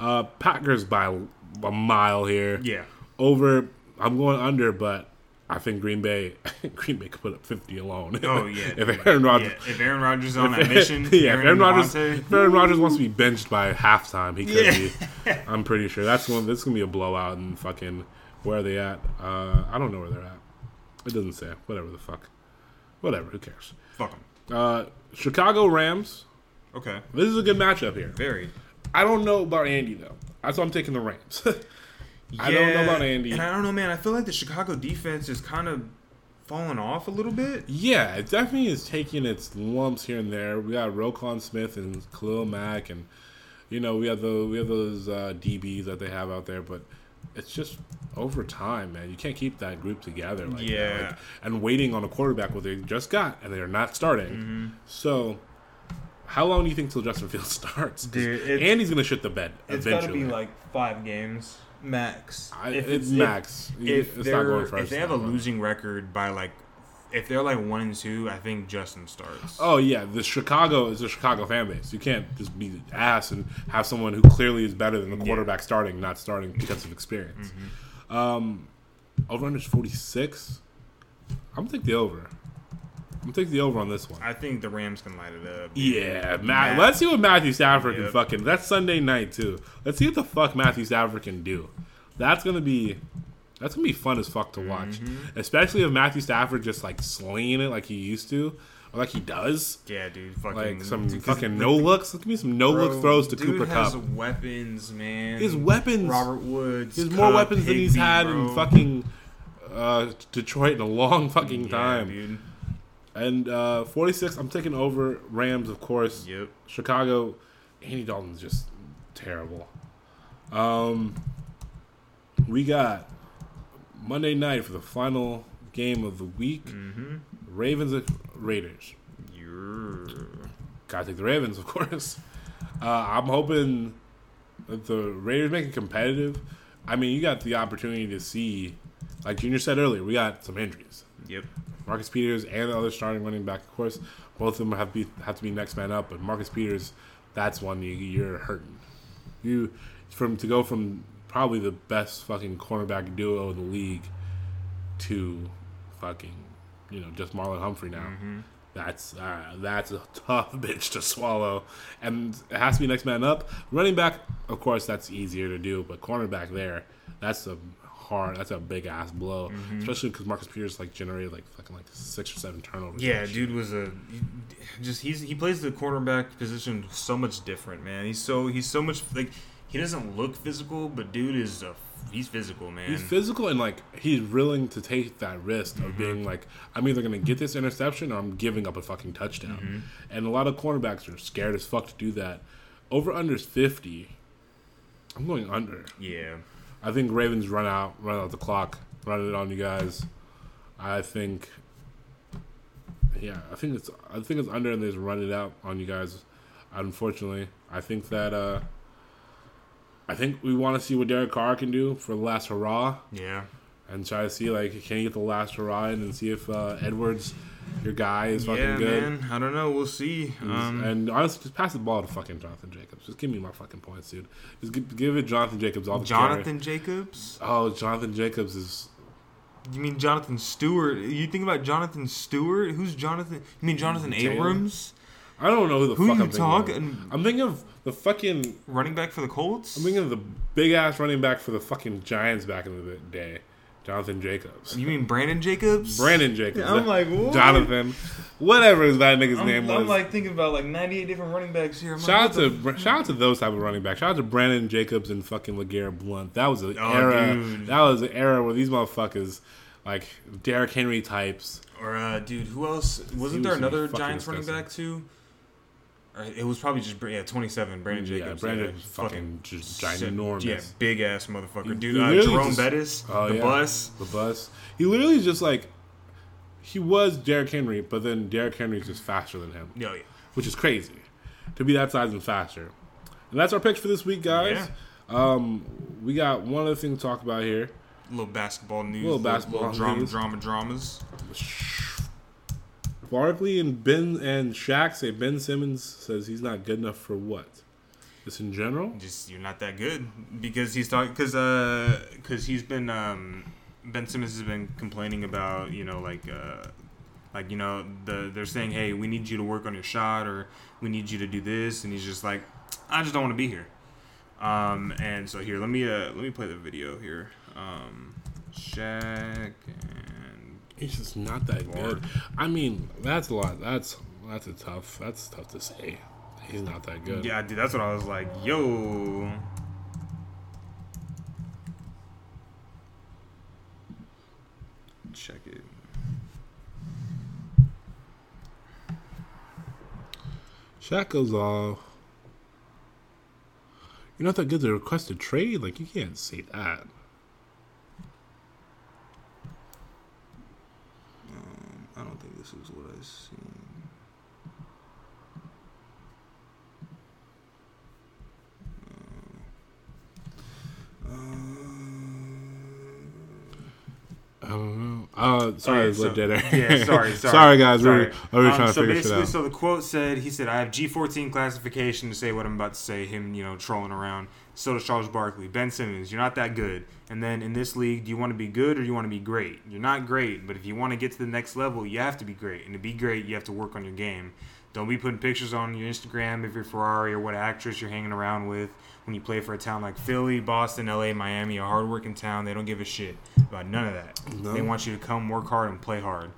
Speaker 1: Uh, Packers by a mile here.
Speaker 2: Yeah.
Speaker 1: Over. I'm going under, but I think Green Bay, *laughs* Green Bay could put up fifty alone.
Speaker 2: Oh yeah. *laughs*
Speaker 1: if. Aaron Rodgers,
Speaker 2: Yeah, if Aaron Rodgers is on that mission, *laughs*
Speaker 1: yeah, if Aaron Rodgers, if Aaron Rodgers wants to be benched by halftime, he could
Speaker 2: Yeah.
Speaker 1: be. I'm pretty sure that's one. This is gonna be a blowout and fucking. Where are they at? Uh, I don't know where they're at. It doesn't say. Whatever the fuck. Whatever. Who cares?
Speaker 2: fuck them.
Speaker 1: Uh, Chicago Rams.
Speaker 2: Okay.
Speaker 1: This is a good matchup here.
Speaker 2: Very.
Speaker 1: I don't know about Andy though. That's why I'm taking the Rams. I don't know about Andy.
Speaker 2: And I don't know, man. I feel like the Chicago defense is kind of falling off a little bit.
Speaker 1: Yeah, it definitely is taking its lumps here and there. We got Roquan Smith and Khalil Mack, and you know we have the we have those uh, DBs that they have out there, but it's just over time, man. You can't keep that group together, like that.
Speaker 2: Yeah.
Speaker 1: Like, and waiting on a quarterback what they just got, and they are not starting.
Speaker 2: Mm-hmm.
Speaker 1: So, how long do you think till Justin Fields *laughs* starts?
Speaker 2: Dude,
Speaker 1: Andy's gonna shit the bed
Speaker 2: It's
Speaker 1: eventually.
Speaker 2: be like five games max.
Speaker 1: I,
Speaker 2: If
Speaker 1: it's
Speaker 2: if-
Speaker 1: max.
Speaker 2: If,
Speaker 1: it's
Speaker 2: they're
Speaker 1: not going first.
Speaker 2: if they have a
Speaker 1: now.
Speaker 2: losing record by like, if they're like one and two, I think Justin starts.
Speaker 1: Oh yeah, the Chicago is a Chicago fan base. You can't just be ass and have someone who clearly is better than the quarterback starting, not starting because of experience.
Speaker 2: Mm-hmm.
Speaker 1: Um, over under forty six. I'm gonna take the over. I'm gonna take the over on this one.
Speaker 2: I think the Rams can light it up.
Speaker 1: Yeah, Matt. Let's see what Matthew Stafford can
Speaker 2: Yep.
Speaker 1: fucking. That's Sunday night too. Let's see what the fuck Matthew Stafford can do. That's gonna be. That's gonna be fun as fuck to watch,
Speaker 2: Mm-hmm.
Speaker 1: especially if Matthew Stafford just like slinging it like he used to, or like he does.
Speaker 2: Yeah, dude. Fucking
Speaker 1: Like some
Speaker 2: dude,
Speaker 1: fucking no looks. Give me some no
Speaker 2: bro,
Speaker 1: look throws to
Speaker 2: dude
Speaker 1: Cooper
Speaker 2: has
Speaker 1: Kupp.
Speaker 2: weapons, man.
Speaker 1: His weapons.
Speaker 2: Robert Woods.
Speaker 1: He has more
Speaker 2: Kupp,
Speaker 1: weapons than he's had
Speaker 2: bro.
Speaker 1: in fucking uh, Detroit in a long fucking
Speaker 2: Yeah,
Speaker 1: time.
Speaker 2: dude.
Speaker 1: And uh, 46, I'm taking over Rams, of course.
Speaker 2: Yep.
Speaker 1: Chicago, Andy Dalton's just terrible. Um, we got Monday night for the final game of the week.
Speaker 2: Mm-hmm.
Speaker 1: Ravens at Raiders.
Speaker 2: You're.
Speaker 1: Gotta take the Ravens, of course. Uh, I'm hoping that the Raiders make it competitive. I mean, you got the opportunity to see, like Junior said earlier, we got some injuries.
Speaker 2: Yep.
Speaker 1: Marcus Peters and the other starting running back, of course, both of them have be have to be next man up. But Marcus Peters, that's one you, you're hurting. You from to go from probably the best fucking cornerback duo in the league to fucking you know just Marlon Humphrey now. That's uh, that's a tough *laughs* bitch to swallow, and it has to be next man up. Running back, of course, that's easier to do, but cornerback there, that's a hard, that's a big ass blow, mm-hmm. especially because Marcus Peters like generated like fucking like six or seven turnovers.
Speaker 2: Yeah, dude was a just he's he plays the cornerback position so much different, man. He's so he's so much like he doesn't look physical, but dude is a he's physical, man.
Speaker 1: He's physical and like he's willing to take that risk of being mm-hmm. like, I'm either gonna get this interception or I'm giving up a fucking touchdown. Mm-hmm. And a lot of cornerbacks are scared as fuck to do that. Over under is fifty. I'm going under.
Speaker 2: yeah,
Speaker 1: I think Ravens run out, run out the clock, run it on you guys. I think, yeah, I think it's I think it's under and they just run it out on you guys. Unfortunately, I think that uh, I think we want to see what Derek Carr can do for the last hurrah
Speaker 2: yeah.
Speaker 1: and try to see like can he get the last hurrah in and see if uh, Edwards, your guy, is fucking
Speaker 2: yeah,
Speaker 1: good.
Speaker 2: man. I don't know. We'll see. Um,
Speaker 1: and honestly, just pass the ball to fucking Jonathan Jacobs. Just give me my fucking points, dude. Just give, give it Jonathan Jacobs all the carry.
Speaker 2: Jonathan Jacobs.
Speaker 1: Oh, Jonathan Jacobs is
Speaker 2: You mean Jonathan Stewart? You think about Jonathan Stewart? Who's Jonathan? You mean Jonathan
Speaker 1: Taylor?
Speaker 2: Abrams?
Speaker 1: I don't know who the
Speaker 2: Who
Speaker 1: fuck
Speaker 2: you
Speaker 1: I'm thinking.
Speaker 2: Talking?
Speaker 1: I'm thinking of the fucking.
Speaker 2: Running back for the Colts?
Speaker 1: I'm thinking of the big ass running back for the fucking Giants back in the day, Jonathan Jacobs.
Speaker 2: you mean Brandon Jacobs?
Speaker 1: Brandon Jacobs.
Speaker 2: I'm like, what?
Speaker 1: Jonathan, whatever is that nigga's
Speaker 2: I'm,
Speaker 1: name
Speaker 2: I'm
Speaker 1: was.
Speaker 2: like thinking about like 98 different running backs here. I'm
Speaker 1: Shout out to shout out to those type of running backs. Shout out to Brandon Jacobs and fucking LeGarrette Blount. That was an
Speaker 2: Oh,
Speaker 1: era.
Speaker 2: dude.
Speaker 1: That was an era where these motherfuckers, like Derrick Henry types.
Speaker 2: Or uh, dude, who else? Wasn't
Speaker 1: He
Speaker 2: there another Giants running back too? Or it was probably just yeah, 27. Brandon
Speaker 1: Yeah,
Speaker 2: Jacobs.
Speaker 1: Brandon
Speaker 2: yeah,
Speaker 1: was fucking just ginormous.
Speaker 2: Yeah, big ass motherfucker, dude. Uh, Jerome
Speaker 1: just-
Speaker 2: Bettis,
Speaker 1: Oh
Speaker 2: the
Speaker 1: yeah,
Speaker 2: bus.
Speaker 1: the bus. He literally just like he was Derrick Henry, but then Derrick Henry's just faster than him,
Speaker 2: Yeah, yeah.
Speaker 1: which is crazy to be that size and faster. And that's our picks for this week, guys. Um, we got one other thing to talk about here.
Speaker 2: little basketball news,
Speaker 1: Little basketball
Speaker 2: drama,
Speaker 1: news.
Speaker 2: drama, dramas.
Speaker 1: Barkley and Ben and Shaq say Ben Simmons says he's not good enough for what? Just in general?
Speaker 2: Just you're not that good because he's talking because uh because he's been um Ben Simmons has been complaining about, you know, like, uh, like you know, the they're saying, hey, we need you to work on your shot, or we need you to do this, and he's just like, I just don't want to be here. Um, and so here, let me uh, let me play the video here. Um, Shaq and
Speaker 1: He's just not that good. I mean, that's a lot. That's that's a tough. That's tough to say. He's not that good.
Speaker 2: yeah, dude, that's what I was like, yo. Check it.
Speaker 1: Shaq goes off. You're not that good to request a trade. Like you can't say that.
Speaker 2: Um, I don't think this is what I seen. Uh,
Speaker 1: I don't know. Uh, sorry,
Speaker 2: Okay,
Speaker 1: so, dead air.
Speaker 2: Yeah, sorry, *laughs* sorry.
Speaker 1: sorry, guys.
Speaker 2: Sorry.
Speaker 1: We're, we're
Speaker 2: Um,
Speaker 1: trying to
Speaker 2: so
Speaker 1: figure shit
Speaker 2: basically,
Speaker 1: out.
Speaker 2: so the quote said, he said, I have G14 classification to say what I'm about to say, him, you know, trolling around. So does Charles Barkley. Ben Simmons, you're not that good. And then in this league, do you want to be good or do you want to be great? You're not great, but if you want to get to the next level, you have to be great. And to be great, you have to work on your game. Don't be putting pictures on your Instagram of your Ferrari or what actress you're hanging around with when you play for a town like Philly, Boston, LA, Miami, a hardworking town. They don't give a shit about none of that.
Speaker 1: No.
Speaker 2: They want you to come work hard and play hard.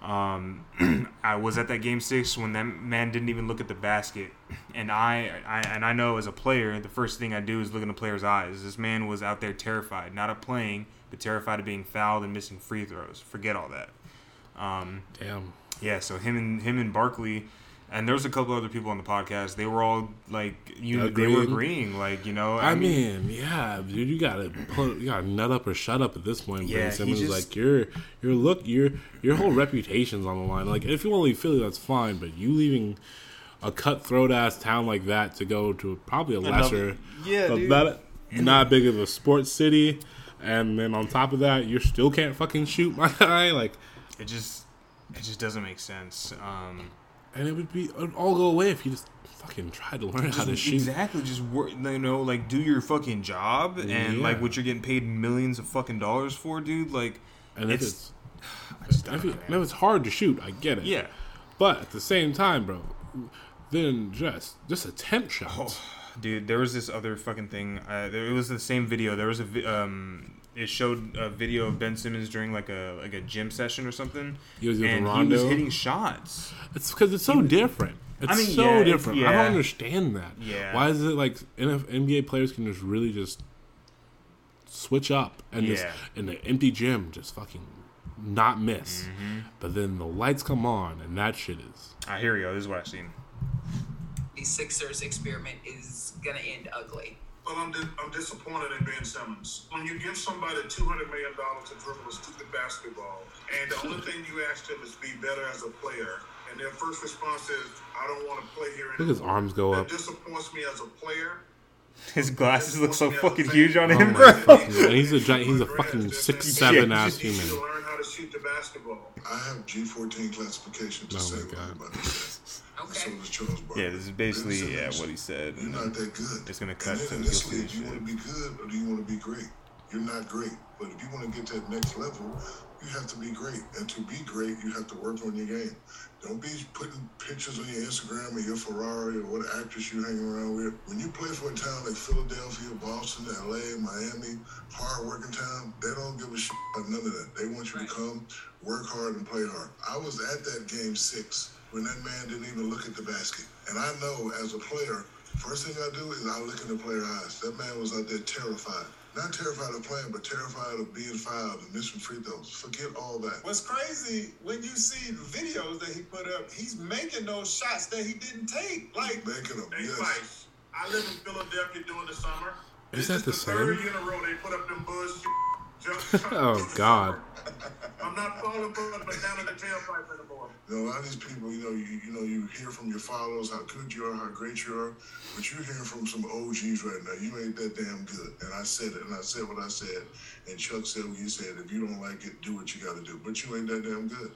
Speaker 2: Um, *clears throat* I was at that game six when that man didn't even look at the basket, and I, I and I know as a player, the first thing I do is look in the player's eyes. This man was out there terrified, not of playing, but terrified of being fouled and missing free throws. Forget all that. Um,
Speaker 1: Damn.
Speaker 2: yeah, so him and him and Barkley, and there was a couple other people on the podcast. They were all like, you, they were
Speaker 1: Agreeing.
Speaker 2: like you know.
Speaker 1: I mean, yeah, dude, you gotta put, you gotta nut up or shut up at this point.
Speaker 2: Yeah,
Speaker 1: Simmons,
Speaker 2: just-
Speaker 1: like your your look, your your whole reputation's on the line. Like, if you want to leave Philly, that's fine, but you leaving a cutthroat ass town like that to go to probably a lesser,
Speaker 2: yeah,
Speaker 1: a not, not big of a sports city, and then on top of that, you still can't fucking shoot, my *laughs* guy. Like,
Speaker 2: it just, it just doesn't make sense. Um,
Speaker 1: and it would be it would all go away if you just fucking tried to learn how to shoot.
Speaker 2: Exactly, just work. You know, like do your fucking job, and like what you're getting paid millions of fucking dollars for, dude. Like,
Speaker 1: And
Speaker 2: it's,
Speaker 1: it's *sighs*
Speaker 2: I just
Speaker 1: it,
Speaker 2: man.
Speaker 1: if it's hard to shoot, I get it.
Speaker 2: yeah.
Speaker 1: But at the same time, bro, then just just attempt shots.
Speaker 2: Oh, dude, there was this other fucking thing. Uh, there, it was the same video. There was a um, it showed a video of Ben Simmons during like a like a gym session or something,
Speaker 1: He was with
Speaker 2: and he was hitting shots.
Speaker 1: It's because it's so different. It's
Speaker 2: I mean,
Speaker 1: so
Speaker 2: yeah, it's-
Speaker 1: different. I don't understand that.
Speaker 2: Yeah.
Speaker 1: Why is it like NBA players can just really just switch up and just in the empty gym just fucking not miss,
Speaker 2: Mm-hmm.
Speaker 1: but then the lights come on and that shit is.
Speaker 2: I hear you. This is what I've seen.
Speaker 3: the Sixers experiment is gonna end ugly.
Speaker 4: Well, I'm, di- I'm disappointed in Ben Simmons. When you give somebody $200 million to dribble a stupid basketball, and the only thing you ask them is be better as a player, and their first response is, I don't want to play here
Speaker 1: Look his arms go
Speaker 4: that
Speaker 1: up.
Speaker 4: disappoint me as a player.
Speaker 2: His glasses look so fucking huge on
Speaker 1: Oh
Speaker 2: him,
Speaker 1: my *laughs*
Speaker 2: bro.
Speaker 1: he's a gi- he's a fucking six seven
Speaker 2: Yeah,
Speaker 1: ass human.
Speaker 4: learn how to shoot the basketball. I have G14 classification to
Speaker 1: Oh
Speaker 4: say
Speaker 1: my
Speaker 4: what
Speaker 1: God.
Speaker 4: I'm about to say.
Speaker 3: Okay.
Speaker 4: Does Charles Barkley.
Speaker 2: Yeah, this is basically yeah what he said.
Speaker 4: You're not that good.
Speaker 2: It's gonna
Speaker 4: And
Speaker 2: cut
Speaker 4: then
Speaker 2: to
Speaker 4: in
Speaker 2: you'll see
Speaker 4: league, do you want to be good or do you want to be great? You're not great, but if you want to get to that next level, you have to be great. And to be great, you have to work on your game. Don't be putting pictures on your Instagram of your Ferrari or what actress you hanging around with. When you play for a town like Philadelphia, Boston, LA, Miami, hard working town, they don't give a shit about none of that. They want you to come, work hard, and play hard. I was at that game six when that man didn't even look at the basket. And I know as a player, first thing I do is I look in the player's eyes. That man was out there terrified. Not terrified of playing, but terrified of being fouled and missing free throws. Forget all that.
Speaker 5: What's crazy when you see the videos that he put up, he's making those shots that he didn't take. Like
Speaker 4: Making them,
Speaker 6: Hey,
Speaker 4: yes.
Speaker 6: Vice, I live in Philadelphia during the summer.
Speaker 1: Is
Speaker 6: This
Speaker 1: that
Speaker 6: is
Speaker 1: the
Speaker 6: third
Speaker 1: same?
Speaker 6: year in a row they put up them buzz jump *laughs*
Speaker 1: Oh God.
Speaker 6: I'm not falling for the banana in the tailpipe anymore.
Speaker 4: You know, a lot of these people, you know, you you know, you hear from your followers how good you are, how great you are, but you're hearing from some OGs right now. You ain't that damn good. And I said it, and I said what I said, and Chuck said what you said. If you don't like it, do what you got to do. But you ain't that damn good.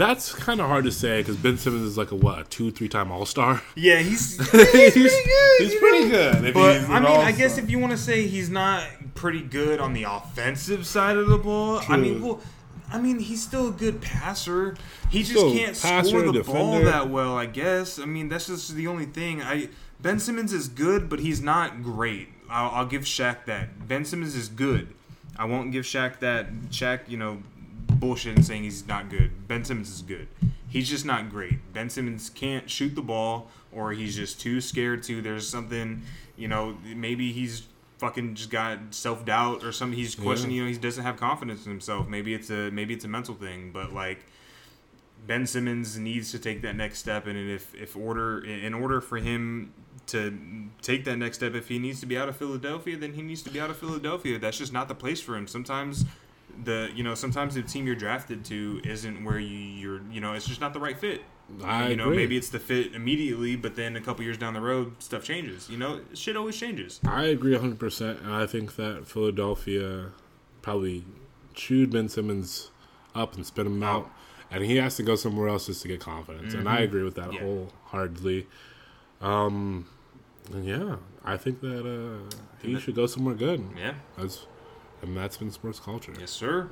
Speaker 1: That's kind of hard to say because Ben Simmons is like a what, a two, three time All Star. *laughs*
Speaker 2: Yeah, he's *laughs*
Speaker 1: he's pretty good. He's pretty good. If
Speaker 2: But I mean, I
Speaker 1: all-star.
Speaker 2: guess if you want to say he's not pretty good on the offensive side of the ball, I mean, well, I mean, he's still a good passer. He just can't score the ball that well. I guess. I mean, that's just the only thing. I Ben Simmons is good, but he's not great. I'll, I'll give Shaq that. Ben Simmons is good. I won't give Shaq that. Shaq, you know, bullshit and saying he's not good. Ben Simmons is good. He's just not great. Ben Simmons can't shoot the ball, or he's just too scared to. There's something, you know, maybe he's fucking just got self doubt or something. He's questioning, you know, he doesn't have confidence in himself. Maybe it's a maybe it's a mental thing, but like. Ben Simmons needs to take that next step, and if if order in order for him to take that next step, if he needs to be out of Philadelphia, then he needs to be out of Philadelphia. That's just not the place for him. Sometimes the you know sometimes the team you're drafted to isn't where you you're you know it's just not the right fit.
Speaker 1: I
Speaker 2: you know
Speaker 1: agree.
Speaker 2: maybe it's the fit immediately, but then a couple years down the road stuff changes. You know shit always changes.
Speaker 1: I agree 100%. And I think that Philadelphia probably chewed Ben Simmons up and spit him out. And he has to go somewhere else just to get confidence. And I agree with that
Speaker 2: Mm-hmm. Yeah.
Speaker 1: wholeheartedly. Um, yeah, I think that uh, he should go somewhere good.
Speaker 2: Yeah.
Speaker 1: That's, and that's been sports culture.
Speaker 2: Yes, sir.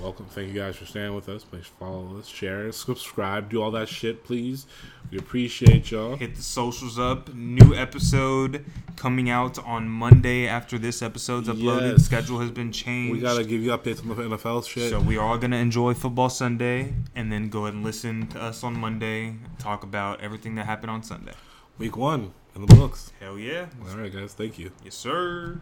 Speaker 1: Welcome. Thank you guys for staying with us. Please follow us, share, subscribe, do all that shit, please. We appreciate y'all.
Speaker 2: Hit the socials up. New episode coming out on Monday after this episode's uploaded.
Speaker 1: Yes.
Speaker 2: Schedule has been changed.
Speaker 1: We gotta give you updates on the NFL shit.
Speaker 2: So we are gonna enjoy football Sunday, and then go ahead and listen to us on Monday. Talk about everything that happened on Sunday.
Speaker 1: Week one in the books.
Speaker 2: Hell yeah!
Speaker 1: All right, guys. Thank you.
Speaker 2: Yes, sir.